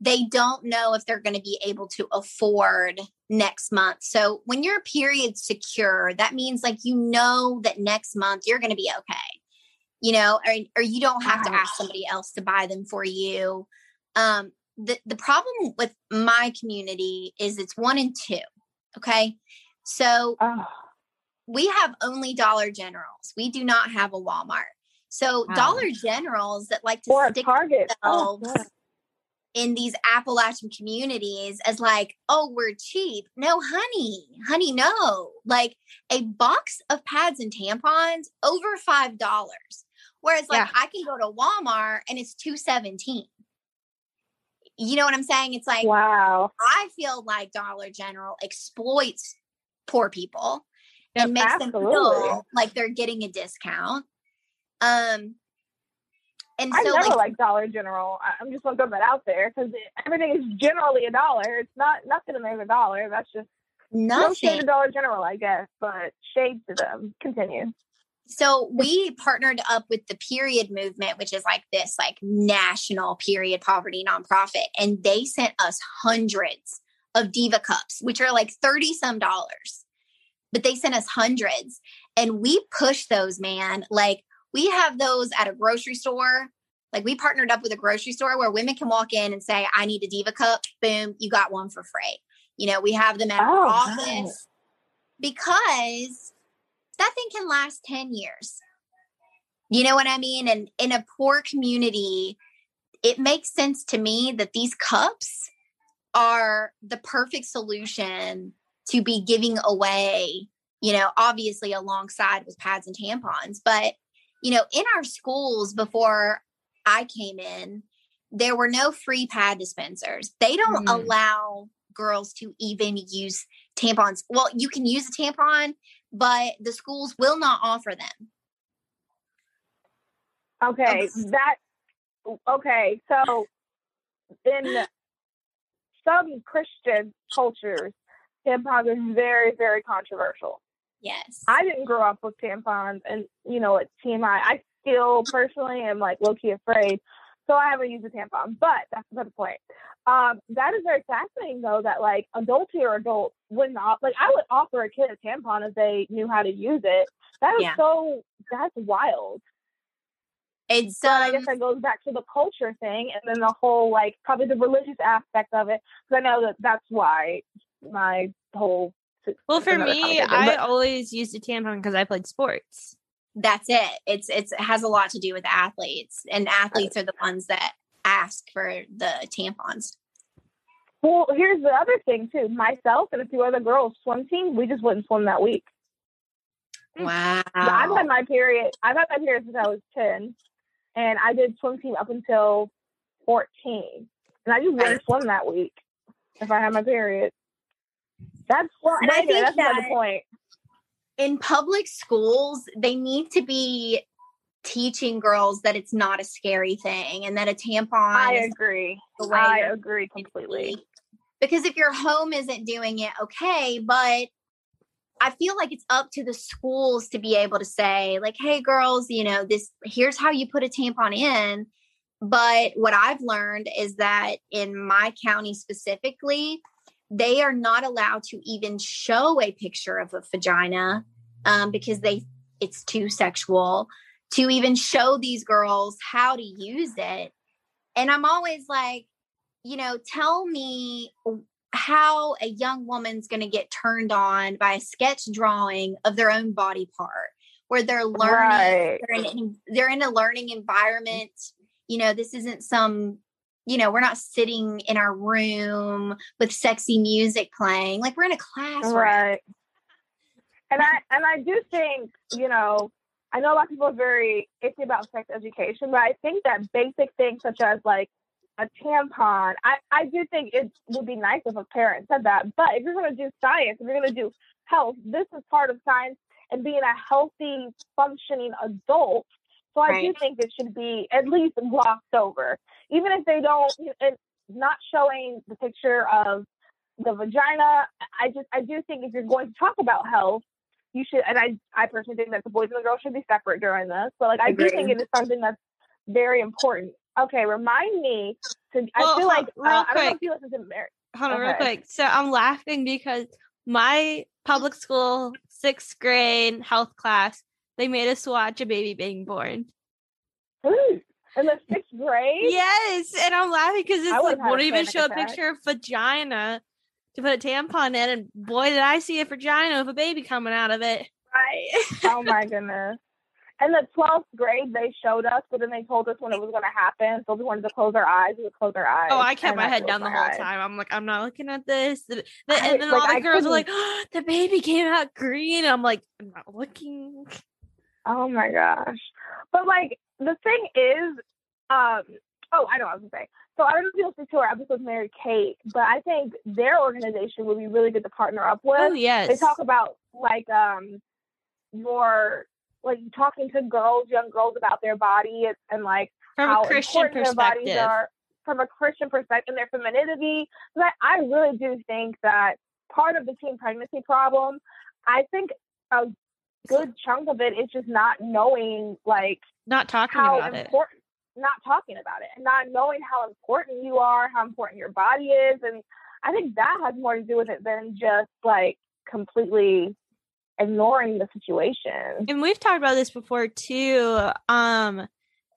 D: they don't know if they're going to be able to afford next month. So when your period's secure, that means like you know that next month you're going to be okay. You know, or, or you don't have to ask somebody else to buy them for you. Um, the the problem with my community is it's one and two. Okay, so
B: Oh,
D: we have only Dollar Generals. We do not have a Walmart. So
C: Wow.
D: Dollar Generals that like to
B: or
D: stick
B: Target. Oh,
D: themselves in these Appalachian communities as like, oh, we're cheap. No, honey, honey, no. Like a box of pads and tampons over five dollars. Whereas like
C: Yeah.
D: I can go to Walmart and it's two seventeen. You know what I'm saying? It's like
B: wow.
D: I feel like Dollar General exploits poor people
C: Yep,
D: and makes them feel like they're getting a discount. Um, and
B: I
D: so
B: never
D: like
B: like Dollar General. I'm just gonna throw that out there because everything is generally a dollar. It's not nothing to make a dollar. That's just no shade to Dollar General, I guess, but shade to them. Continue.
D: So we partnered up with the Period Movement, which is like this like national period poverty nonprofit, and they sent us hundreds of Diva cups, which are like 30 some dollars. But they sent us hundreds and we push those, man. Like we have those at a grocery store. Like we partnered up with a grocery store where women can walk in and say, I need a Diva cup. Boom, you got one for free. You know, we have them at our
B: Oh,
D: office
B: nice.
D: because that thing can last 10 years. You know what I mean? And in a poor community, it makes sense to me that these cups are the perfect solution to be giving away, you know, obviously alongside with pads and tampons. But, you know, in our schools before I came in, there were no free pad dispensers. They don't
C: Mm.
D: allow girls to even use tampons. Well, you can use a tampon, but the schools will not offer them.
B: Okay, um,
D: Okay.
B: that okay. So in some Christian cultures, tampons are very, very controversial.
D: Yes.
B: I didn't grow up with tampons, and you know, at TMI, I still personally am like low key afraid, so I haven't used a tampon. But that's the point. Um, that is very fascinating, though, that like adults here, adults would not like. I would offer a kid a tampon if they knew how to use it. That is
D: Yeah.
B: so. That's wild.
D: it's
B: But I
D: um,
B: guess that goes back to the culture thing, and then the whole like probably the religious aspect of it. Because I know that that's why my whole.
C: Well, for me, I always used a tampon because I played sports.
D: That's it. It's it's it has a lot to do with athletes, and athletes are the ones that ask for the tampons.
B: Well, here's the other thing too. Myself and a few other girls swim team, we just wouldn't swim that week. Hmm.
D: Wow.
B: I've had my period. I've had my period since I was ten, and I did swim team up until fourteen, and I just wouldn't swim that week if I had my period. That's
D: Well, and I think
B: that's
D: that-
B: point.
D: In public schools, they need to be teaching girls that it's not a scary thing and that a tampon
B: I agree. I agree completely.
D: Because if your home isn't doing it, okay, but I feel like it's up to the schools to be able to say, like, hey, girls, you know, this here's how you put a tampon in. But what I've learned is that in my county specifically, they are not allowed to even show a picture of a vagina um, because they it's too sexual to even show these girls how to use it. And I'm always like, you know, tell me how a young woman's going to get turned on by a sketch drawing of their own body part where they're learning
B: Right.
D: they're in they're in a learning environment you know this isn't some you know we're not sitting in our room with sexy music playing like we're in a classroom
B: Right. And I and I do think, you know, I know a lot of people are very iffy about sex education, but I think that basic things such as like a tampon, I, I do think it would be nice if a parent said that. But if you're gonna do science, if you're gonna do health, this is part of science and being a healthy, functioning adult. So I do think it should be at least glossed over. Even if they don't and not showing the picture of the vagina. I just I do think if you're going to talk about health, you should and I I personally think that the boys and the girls should be separate during this. But like I do think it is something that's very important. Okay, remind me to I feel like uh,
C: real
B: I don't know
C: quick.
B: if you listen to Mary.
C: Hold on, real quick. So I'm laughing because my public school sixth grade health class, they made us watch a baby being born.
B: Ooh, in the sixth grade?
C: Yes, and I'm laughing because it's
B: I
C: like
B: would've had a
C: won't even show a picture of vagina to put a tampon in, and boy, did I see a vagina with a baby coming out of it.
D: right [laughs]
B: oh my goodness. In the twelfth grade they showed us, but then they told us when it was gonna happen. So we wanted to close our eyes, we would close our eyes.
C: Oh, I kept
B: and
C: my head down the whole
B: eyes.
C: time. I'm like, I'm not looking at this. The, the-
B: I-
C: and then
B: like,
C: all the
B: I
C: girls are like, oh, the baby came out green. I'm like, I'm not looking.
B: Oh my gosh. But like the thing is, um oh I know what I was gonna say. So I don't know if you'll see to our episode with Mary Kate, but I think their organization would be really good to partner up with.
C: Oh yes,
B: They talk about like um your like talking to girls, young girls about their body and, and like
C: from
B: how
C: a Christian
B: important their bodies are from a Christian perspective and their femininity. But I really do think that part of the teen pregnancy problem, I think a good chunk of it is just not knowing like
C: Not talking
B: how
C: about it.
B: not talking about it and not knowing how important you are, how important your body is. And I think that has more to do with it than just like completely ignoring the situation.
C: and we've talked about this before too um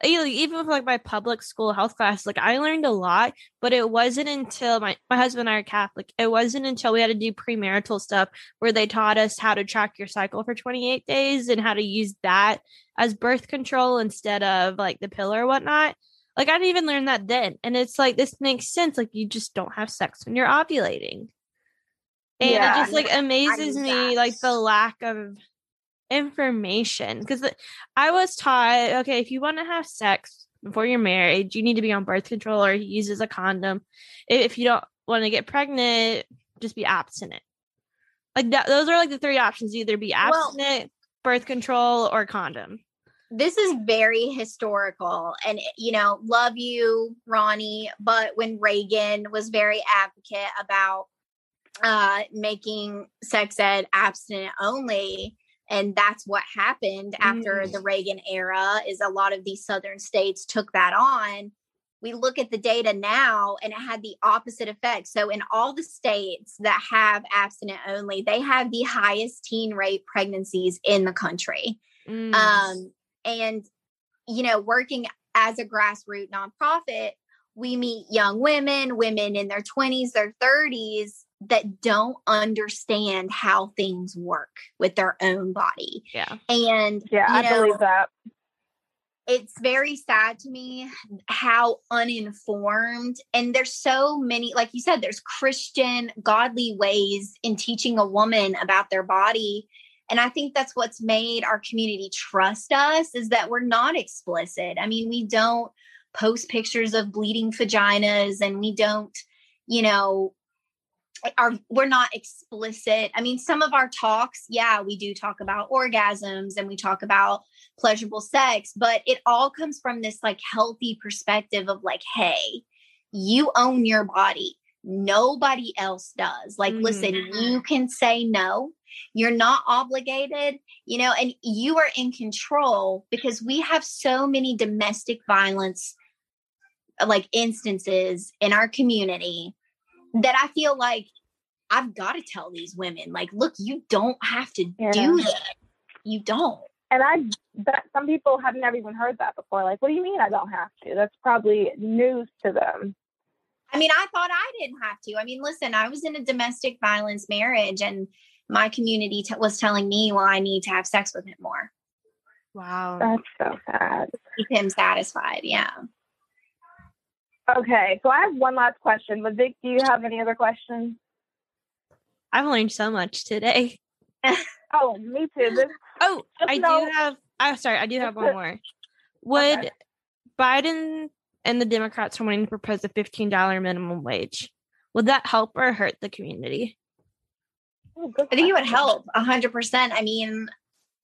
C: even with like my public school health class like i learned a lot but it wasn't until my my husband and i are catholic it wasn't until we had to do premarital stuff where they taught us how to track your cycle for 28 days and how to use that as birth control instead of like the pill or whatnot like i didn't even learn that then and it's like this makes sense like you just don't have sex when you're ovulating and
B: Yeah.
C: it just like amazes me
D: that.
C: like the lack of information because I was taught okay if you want to have sex before you're married you need to be on birth control or he uses a condom. If you don't want to get pregnant just be abstinent. Like that those are like the three options either be
D: Well-
C: abstinent birth control or condom.
D: This is very historical and you know love you ronnie but when reagan was very advocate about uh making sex ed abstinent only and that's what happened after
B: Mm.
D: the reagan era is a lot of these southern states took that on we look at the data now and it had the opposite effect so in all the states that have abstinent only they have the highest teen rate pregnancies in the country
C: Mm.
D: um, and you know working as a grassroots nonprofit we meet young women women in their 20s their 30s that don't understand how things work with their own body
C: yeah.
D: and
B: Yeah, I
D: know,
B: believe that.
D: it's very sad to me how uninformed and there's so many like you said there's christian godly ways in teaching a woman about their body and i think that's what's made our community trust us is that we're not explicit i mean we don't post pictures of bleeding vaginas and we don't you know are we're not explicit. I mean some of our talks yeah we do talk about orgasms and we talk about pleasurable sex but it all comes from this like healthy perspective of like hey you own your body. Nobody else does. Like listen you mm-hmm. can say no. You're not obligated you know and you are in control because we have so many domestic violence like instances in our community that i feel like i've got to tell these women like look you don't have to
B: Yeah.
D: do that you don't
B: And I bet some people have never even heard that before. Like, what do you mean I don't have to? That's probably news to them.
D: I mean, I thought I didn't have to. I mean, listen, I was in a domestic violence marriage and my community t- was telling me, well, I need to have sex with him more.
C: Wow.
B: That's so sad.
D: Keep him satisfied. Yeah.
B: Okay, so I have one last question. But Vic, do you have any other questions?
C: I've learned so much today. [laughs]
B: Oh, me too. This, [laughs]
C: Oh, I
B: know-
C: do have. I'm sorry. I do have one more. [laughs] Would
B: Okay.
C: Biden and the Democrats are wanting to propose a fifteen dollar minimum wage? Would that help or hurt the community?
B: oh,
D: I think it would help a hundred percent. I mean,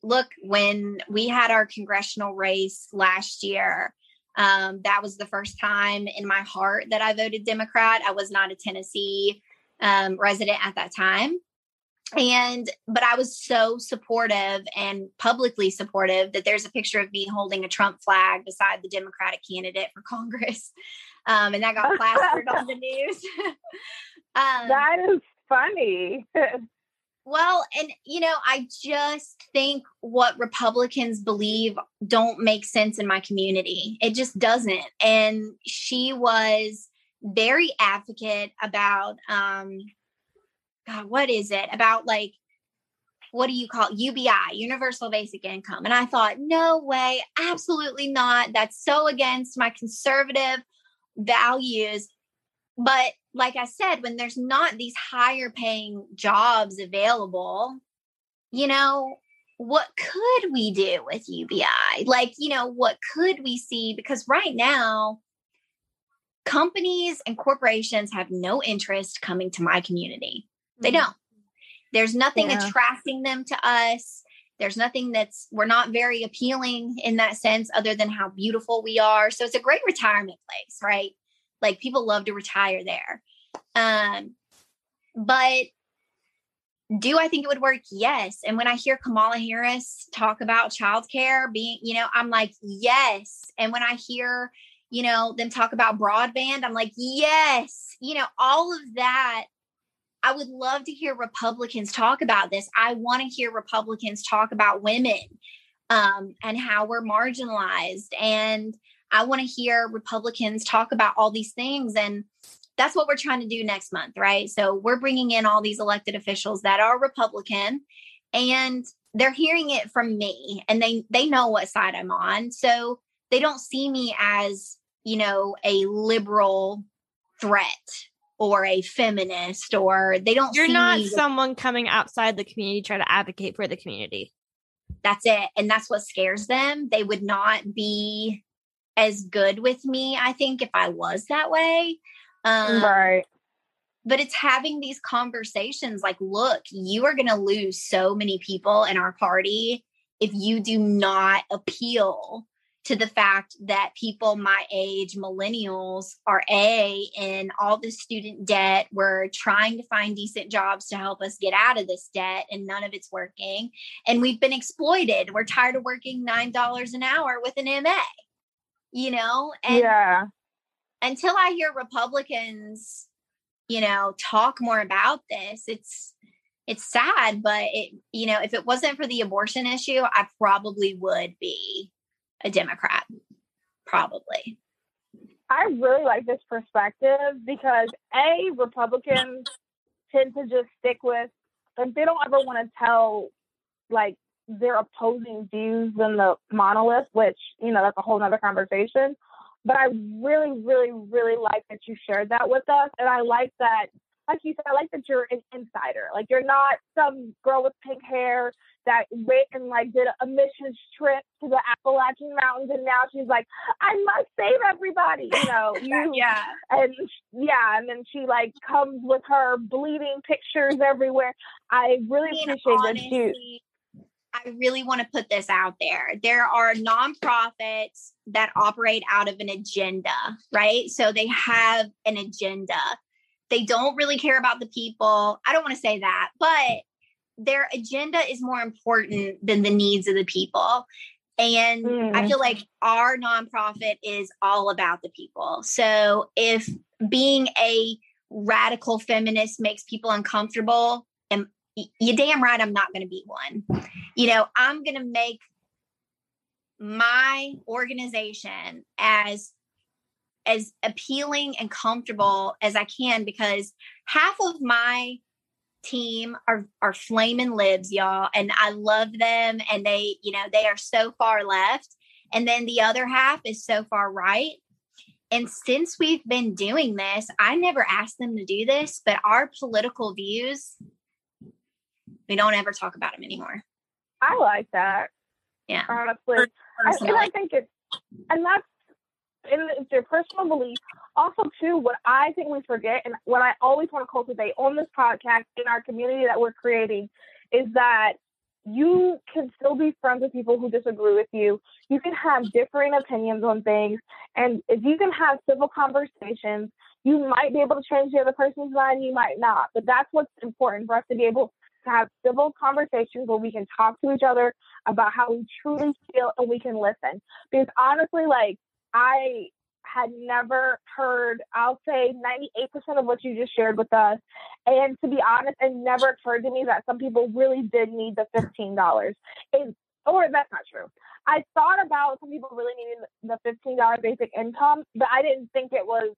D: look, when we had our congressional race last year, um, that was the first time in my heart that I voted Democrat. I was not a Tennessee um, resident at that time. And, but I was so supportive and publicly supportive that there's a picture of me holding a Trump flag beside the Democratic candidate for Congress. [laughs] Um, and that got plastered on the [laughs] news. [laughs] um,
B: That is funny.
D: Well, and you know, I just think what Republicans believe don't make sense in my community. It just doesn't. And she was very advocate about um God, what is it? About like what do you call it? UBI, universal basic income. And I thought, no way, absolutely not. That's so against my conservative values. But like I said, when there's not these higher paying jobs available, you know, what could we do with UBI? Like, you know, what could we see? Because right now, companies and corporations have no interest coming to my community. They
C: Mm-hmm.
D: don't. There's nothing
C: Yeah.
D: attracting them to us. There's nothing that's, we're not very appealing in that sense, other than how beautiful we are. So it's a great retirement place, right? Like people love to retire there. Um, but do I think it would work? Yes. And when I hear Kamala Harris talk about childcare being, you know, I'm like, yes. And when I hear, you know, them talk about broadband, I'm like, yes. You know, all of that. I would love to hear Republicans talk about this. I want to hear Republicans talk about women um, and how we're marginalized. And I want to hear Republicans talk about all these things. And that's what we're trying to do next month, right? So we're bringing in all these elected officials that are Republican and they're hearing it from me and they they know what side I'm on. So they don't see me as, you know, a liberal threat or a feminist or they don't
C: You're
D: see
C: not
D: me with-
C: someone coming outside the community trying to advocate for the community.
D: that's it and that's what scares them they would not be as good with me i think if i was that way um,
B: right.
D: but it's having these conversations like look you are going to lose so many people in our party if you do not appeal to the fact that people my age, millennials, are A, in all this student debt. We're trying to find decent jobs to help us get out of this debt, and none of it's working. And we've been exploited. We're tired of working $9 an hour with an MA, you know? And
B: yeah.
D: until I hear Republicans, you know, talk more about this, it's, it's sad, but it, you know, if it wasn't for the abortion issue, I probably would be a Democrat, probably.
B: I really like this perspective because A, Republicans tend to just stick with, like, they don't ever want to tell, like, their opposing views in the monolith, which, you know, that's a whole nother conversation. But I really, really, really like that you shared that with us. And I like that like you said, I like that you're an insider. Like you're not some girl with pink hair that went and like did a missions trip to the Appalachian Mountains and now she's like, I must save everybody. You know, [laughs] you
D: yeah.
B: And yeah, and then she like comes with her bleeding pictures everywhere. I really appreciate that you
D: I really want to put this out there. There are nonprofits that operate out of an agenda, right? So they have an agenda they don't really care about the people. I don't want to say that, but their agenda is more important than the needs of the people. And mm. I feel like our nonprofit is all about the people. So if being a radical feminist makes people uncomfortable, you damn right I'm not going to be one. You know, I'm going to make my organization as as appealing and comfortable as I can because half of my team are are flaming libs, y'all, and I love them and they, you know, they are so far left. And then the other half is so far right. And since we've been doing this, I never asked them to do this, but our political views, we don't ever talk about them anymore.
B: I like that.
D: Yeah.
B: Honestly. I, and I think it's, and that's and it's your personal belief. Also, too, what I think we forget, and what I always want to cultivate on this podcast in our community that we're creating, is that you can still be friends with people who disagree with you. You can have differing opinions on things, and if you can have civil conversations, you might be able to change the other person's mind. You might not, but that's what's important for us to be able to have civil conversations where we can talk to each other about how we truly feel and we can listen. Because honestly, like I had never heard, I'll say 98% of what you just shared with us. And to be honest, it never occurred to me that some people really did need the $15. It, or that's not true. I thought about some people really needing the $15 basic income, but I didn't think it was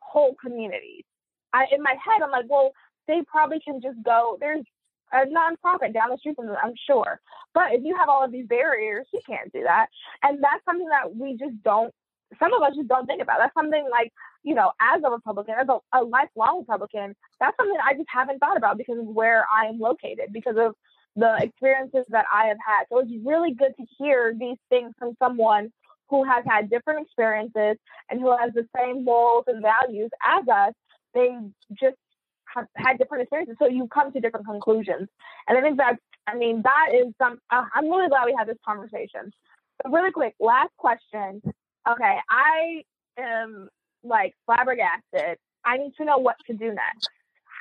B: whole communities. I, in my head, I'm like, well, they probably can just go, there's a nonprofit down the street from them, I'm sure. But if you have all of these barriers, you can't do that. And that's something that we just don't some of us just don't think about. That's something like, you know, as a Republican, as a, a lifelong Republican, that's something I just haven't thought about because of where I am located, because of the experiences that I have had. So it's really good to hear these things from someone who has had different experiences and who has the same morals and values as us. They just have had different experiences. So you come to different conclusions. And I think that's, I mean, that is some, uh, I'm really glad we had this conversation. But really quick, last question okay, I am like flabbergasted. I need to know what to do next.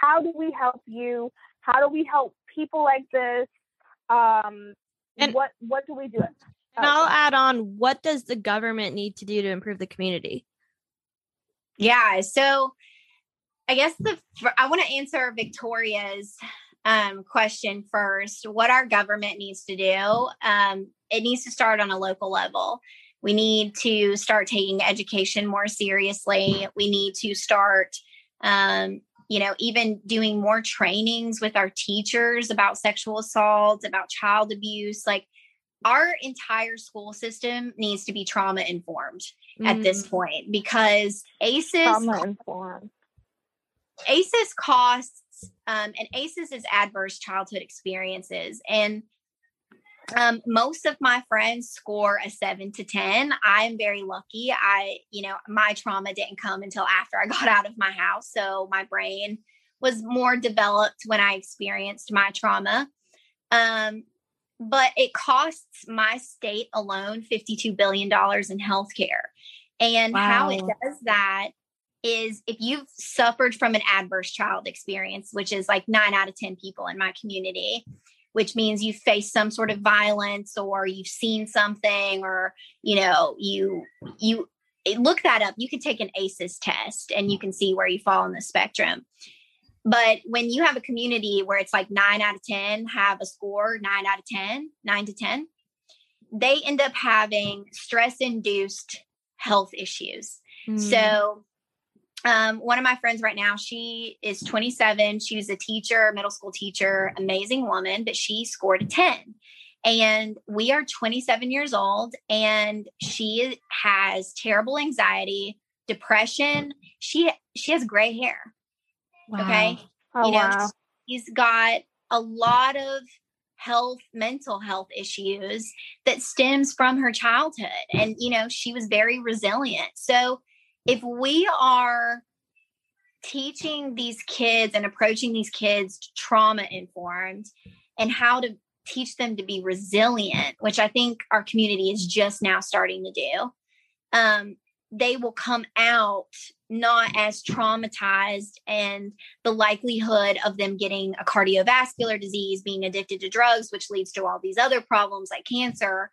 B: How do we help you? How do we help people like this? Um, and what what do we do?
C: And I'll add on: what does the government need to do to improve the community?
D: Yeah, so I guess the I want to answer Victoria's um, question first. What our government needs to do? Um, it needs to start on a local level. We need to start taking education more seriously. We need to start, um, you know, even doing more trainings with our teachers about sexual assault, about child abuse. Like our entire school system needs to be trauma informed mm. at this mm. point because ACEs trauma informed. ACEs costs um, and ACEs is adverse childhood experiences and um, most of my friends score a seven to 10. I'm very lucky. I, you know, my trauma didn't come until after I [laughs] got out of my house. So my brain was more developed when I experienced my trauma. Um, but it costs my state alone $52 billion in healthcare. And wow. how it does that is if you've suffered from an adverse child experience, which is like nine out of 10 people in my community, which means you face some sort of violence or you've seen something or, you know, you, you, look that up. You can take an ACEs test and you can see where you fall on the spectrum. But when you have a community where it's like nine out of 10 have a score, nine out of 10, nine to 10, they end up having stress induced health issues. Mm. So, um, one of my friends right now, she is 27. She was a teacher, middle school teacher, amazing woman, but she scored a 10. And we are 27 years old, and she has terrible anxiety, depression. She she has gray hair. Wow. Okay. Oh, you know, wow. he's got a lot of health, mental health issues that stems from her childhood. And, you know, she was very resilient. So if we are teaching these kids and approaching these kids trauma informed and how to teach them to be resilient, which I think our community is just now starting to do, um, they will come out not as traumatized and the likelihood of them getting a cardiovascular disease being addicted to drugs which leads to all these other problems like cancer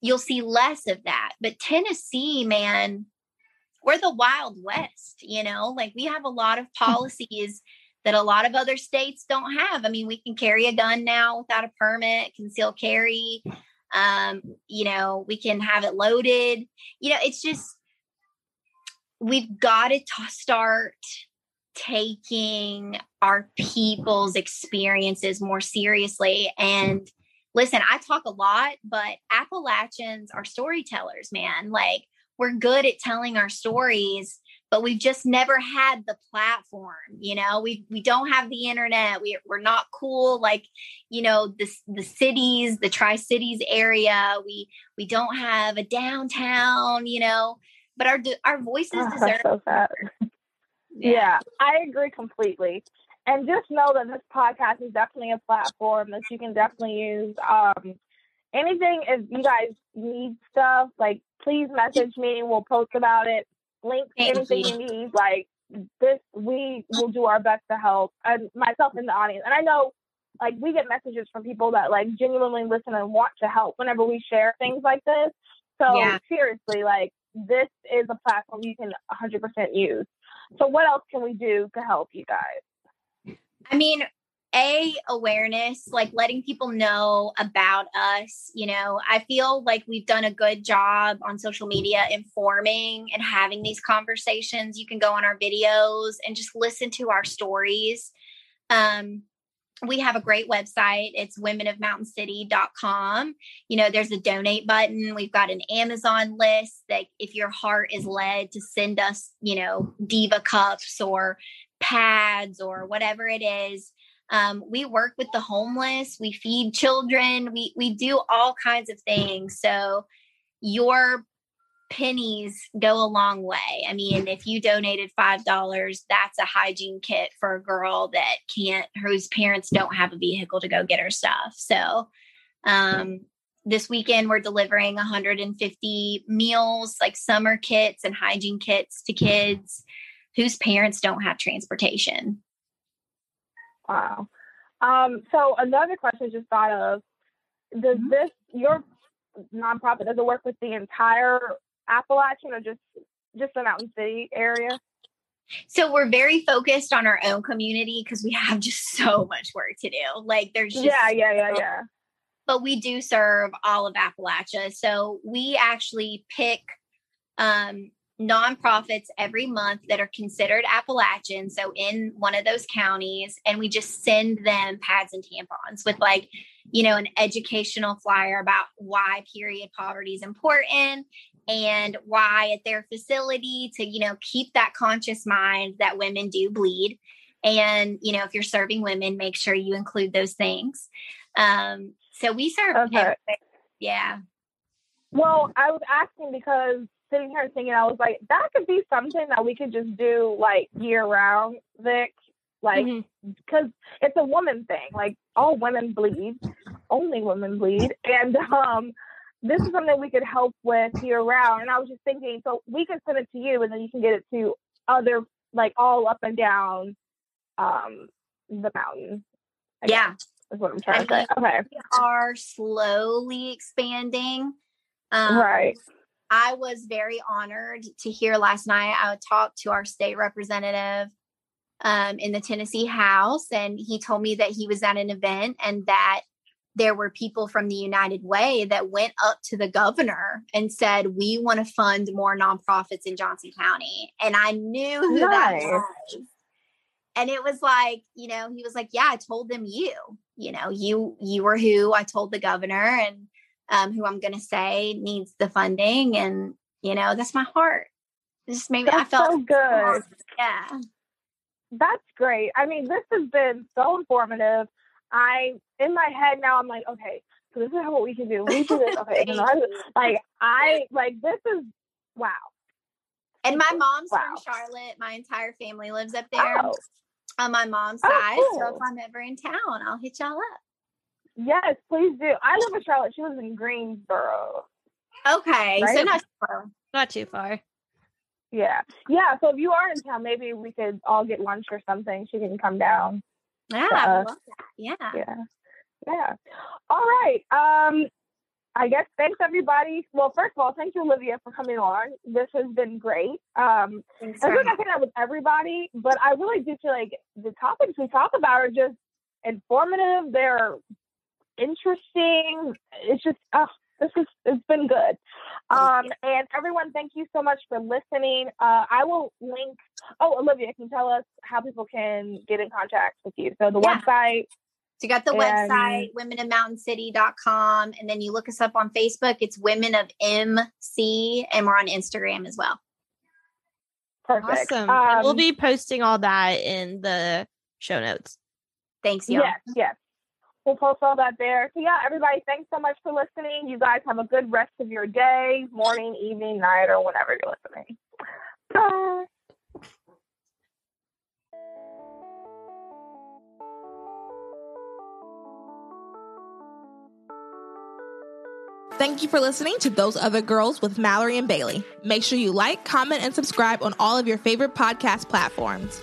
D: you'll see less of that. But tennessee man we're the wild west you know like we have a lot of [laughs] policies that a lot of other states don't have. I mean we can carry a gun now without a permit conceal carry um you know we can have it loaded. You know it's just we've got to t- start taking our people's experiences more seriously. And listen i talk a lot but appalachians are storytellers man. Like we're good at telling our stories but we've just never had the platform you know we we don't have the internet we, we're not cool like you know the, the cities the tri-cities area we we don't have a downtown you know but our our voices oh, deserve. So sad. [laughs]
B: Yeah. yeah, I agree completely. And just know that this podcast is definitely a platform that you can definitely use. Um, anything if you guys need stuff, like please message me. We'll post about it. Link Thank anything you. you need. Like this, we will do our best to help. And myself in the audience. And I know like we get messages from people that like genuinely listen and want to help whenever we share things like this. So yeah. seriously, like this is a platform you can 100% use. So, what else can we do to help you guys?
D: I mean, a awareness like letting people know about us you know i feel like we've done a good job on social media informing and having these conversations you can go on our videos and just listen to our stories um we have a great website. It's womenofmountaincity.com. You know, there's a donate button. We've got an Amazon list that if your heart is led to send us, you know, diva cups or pads or whatever it is. Um, we work with the homeless, we feed children, we we do all kinds of things. So your pennies go a long way. I mean, if you donated $5, that's a hygiene kit for a girl that can't, whose parents don't have a vehicle to go get her stuff. So, um, this weekend we're delivering 150 meals like summer kits and hygiene kits to kids whose parents don't have transportation.
B: Wow. Um, so another question I just thought of, does mm-hmm. this your nonprofit does it work with the entire Appalachian or just just the Mountain City area?
D: So we're very focused on our own community because we have just [laughs] so much work to do. Like there's just
B: yeah, yeah, yeah, yeah.
D: But we do serve all of Appalachia. So we actually pick um, nonprofits every month that are considered Appalachian. So in one of those counties, and we just send them pads and tampons with like, you know, an educational flyer about why period poverty is important and why at their facility to you know keep that conscious mind that women do bleed and you know if you're serving women make sure you include those things um so we serve okay. yeah
B: well i was asking because sitting here thinking i was like that could be something that we could just do like year round vic like because mm-hmm. it's a woman thing like all women bleed only women bleed, and um, this is something we could help with year round. And I was just thinking, so we can send it to you, and then you can get it to other, like all up and down um, the mountain. I
D: Yeah.
B: is what I'm trying to say. Okay,
D: We are slowly expanding. Um,
B: right.
D: I was very honored to hear last night. I talked to our state representative um, in the Tennessee House, and he told me that he was at an event and that there were people from the United Way that went up to the governor and said, We want to fund more nonprofits in Johnson County. And I knew who that was. And it was like, you know, he was like, Yeah, I told them you. You know, you you were who I told the governor and um, who I'm gonna say needs the funding. And, you know, that's my heart. Just made me I felt
B: so good.
D: yeah.
B: That's great. I mean, this has been so informative. I in my head now I'm like, okay, so this is what we can do. We do this. Okay, [laughs] like I like this is wow.
D: And my mom's
B: Wow.
D: from Charlotte. My entire family lives up there
B: Oh,
D: on my mom's
B: Oh,
D: side. So if I'm ever in town, I'll hit y'all up.
B: Yes, please do. I live in Charlotte. She lives in Greensboro.
D: Okay. So
B: Right.
D: not far.
C: Not too far.
B: Yeah, yeah. So if you are in town, maybe we could all get lunch or something. She can come down.
D: Yeah, I would love that. Yeah.
B: Yeah, yeah. All right. Um, I guess thanks everybody. Well, first of all, thank you, Olivia, for coming on. This has been great. Um,
D: Thanks
B: I like I say that with everybody, but I really do feel like the topics we talk about are just informative. They're interesting. It's just, oh, this is, it's been good. Um, and everyone, thank you so much for listening. Uh, I will link, oh, Olivia, can you tell us how people can get in contact with you? So the
D: Yeah.
B: website,
D: So you got the
B: And-
D: website, womenofmountaincity.com. And then you look us up on Facebook. It's Women of MC. And we're on Instagram as well.
B: perfect.
C: Awesome. and we'll
B: Um,
C: be posting all that in the show notes.
D: Thanks, y'all.
B: Yes, yes. We'll post all that there. So yeah, everybody, thanks so much for listening. You guys have a good rest of your day, morning, evening, night, or whenever you're listening. Bye.
A: Thank you for listening to Those Other Girls with Mallory and Bailey. Make sure you like, comment, and subscribe on all of your favorite podcast platforms.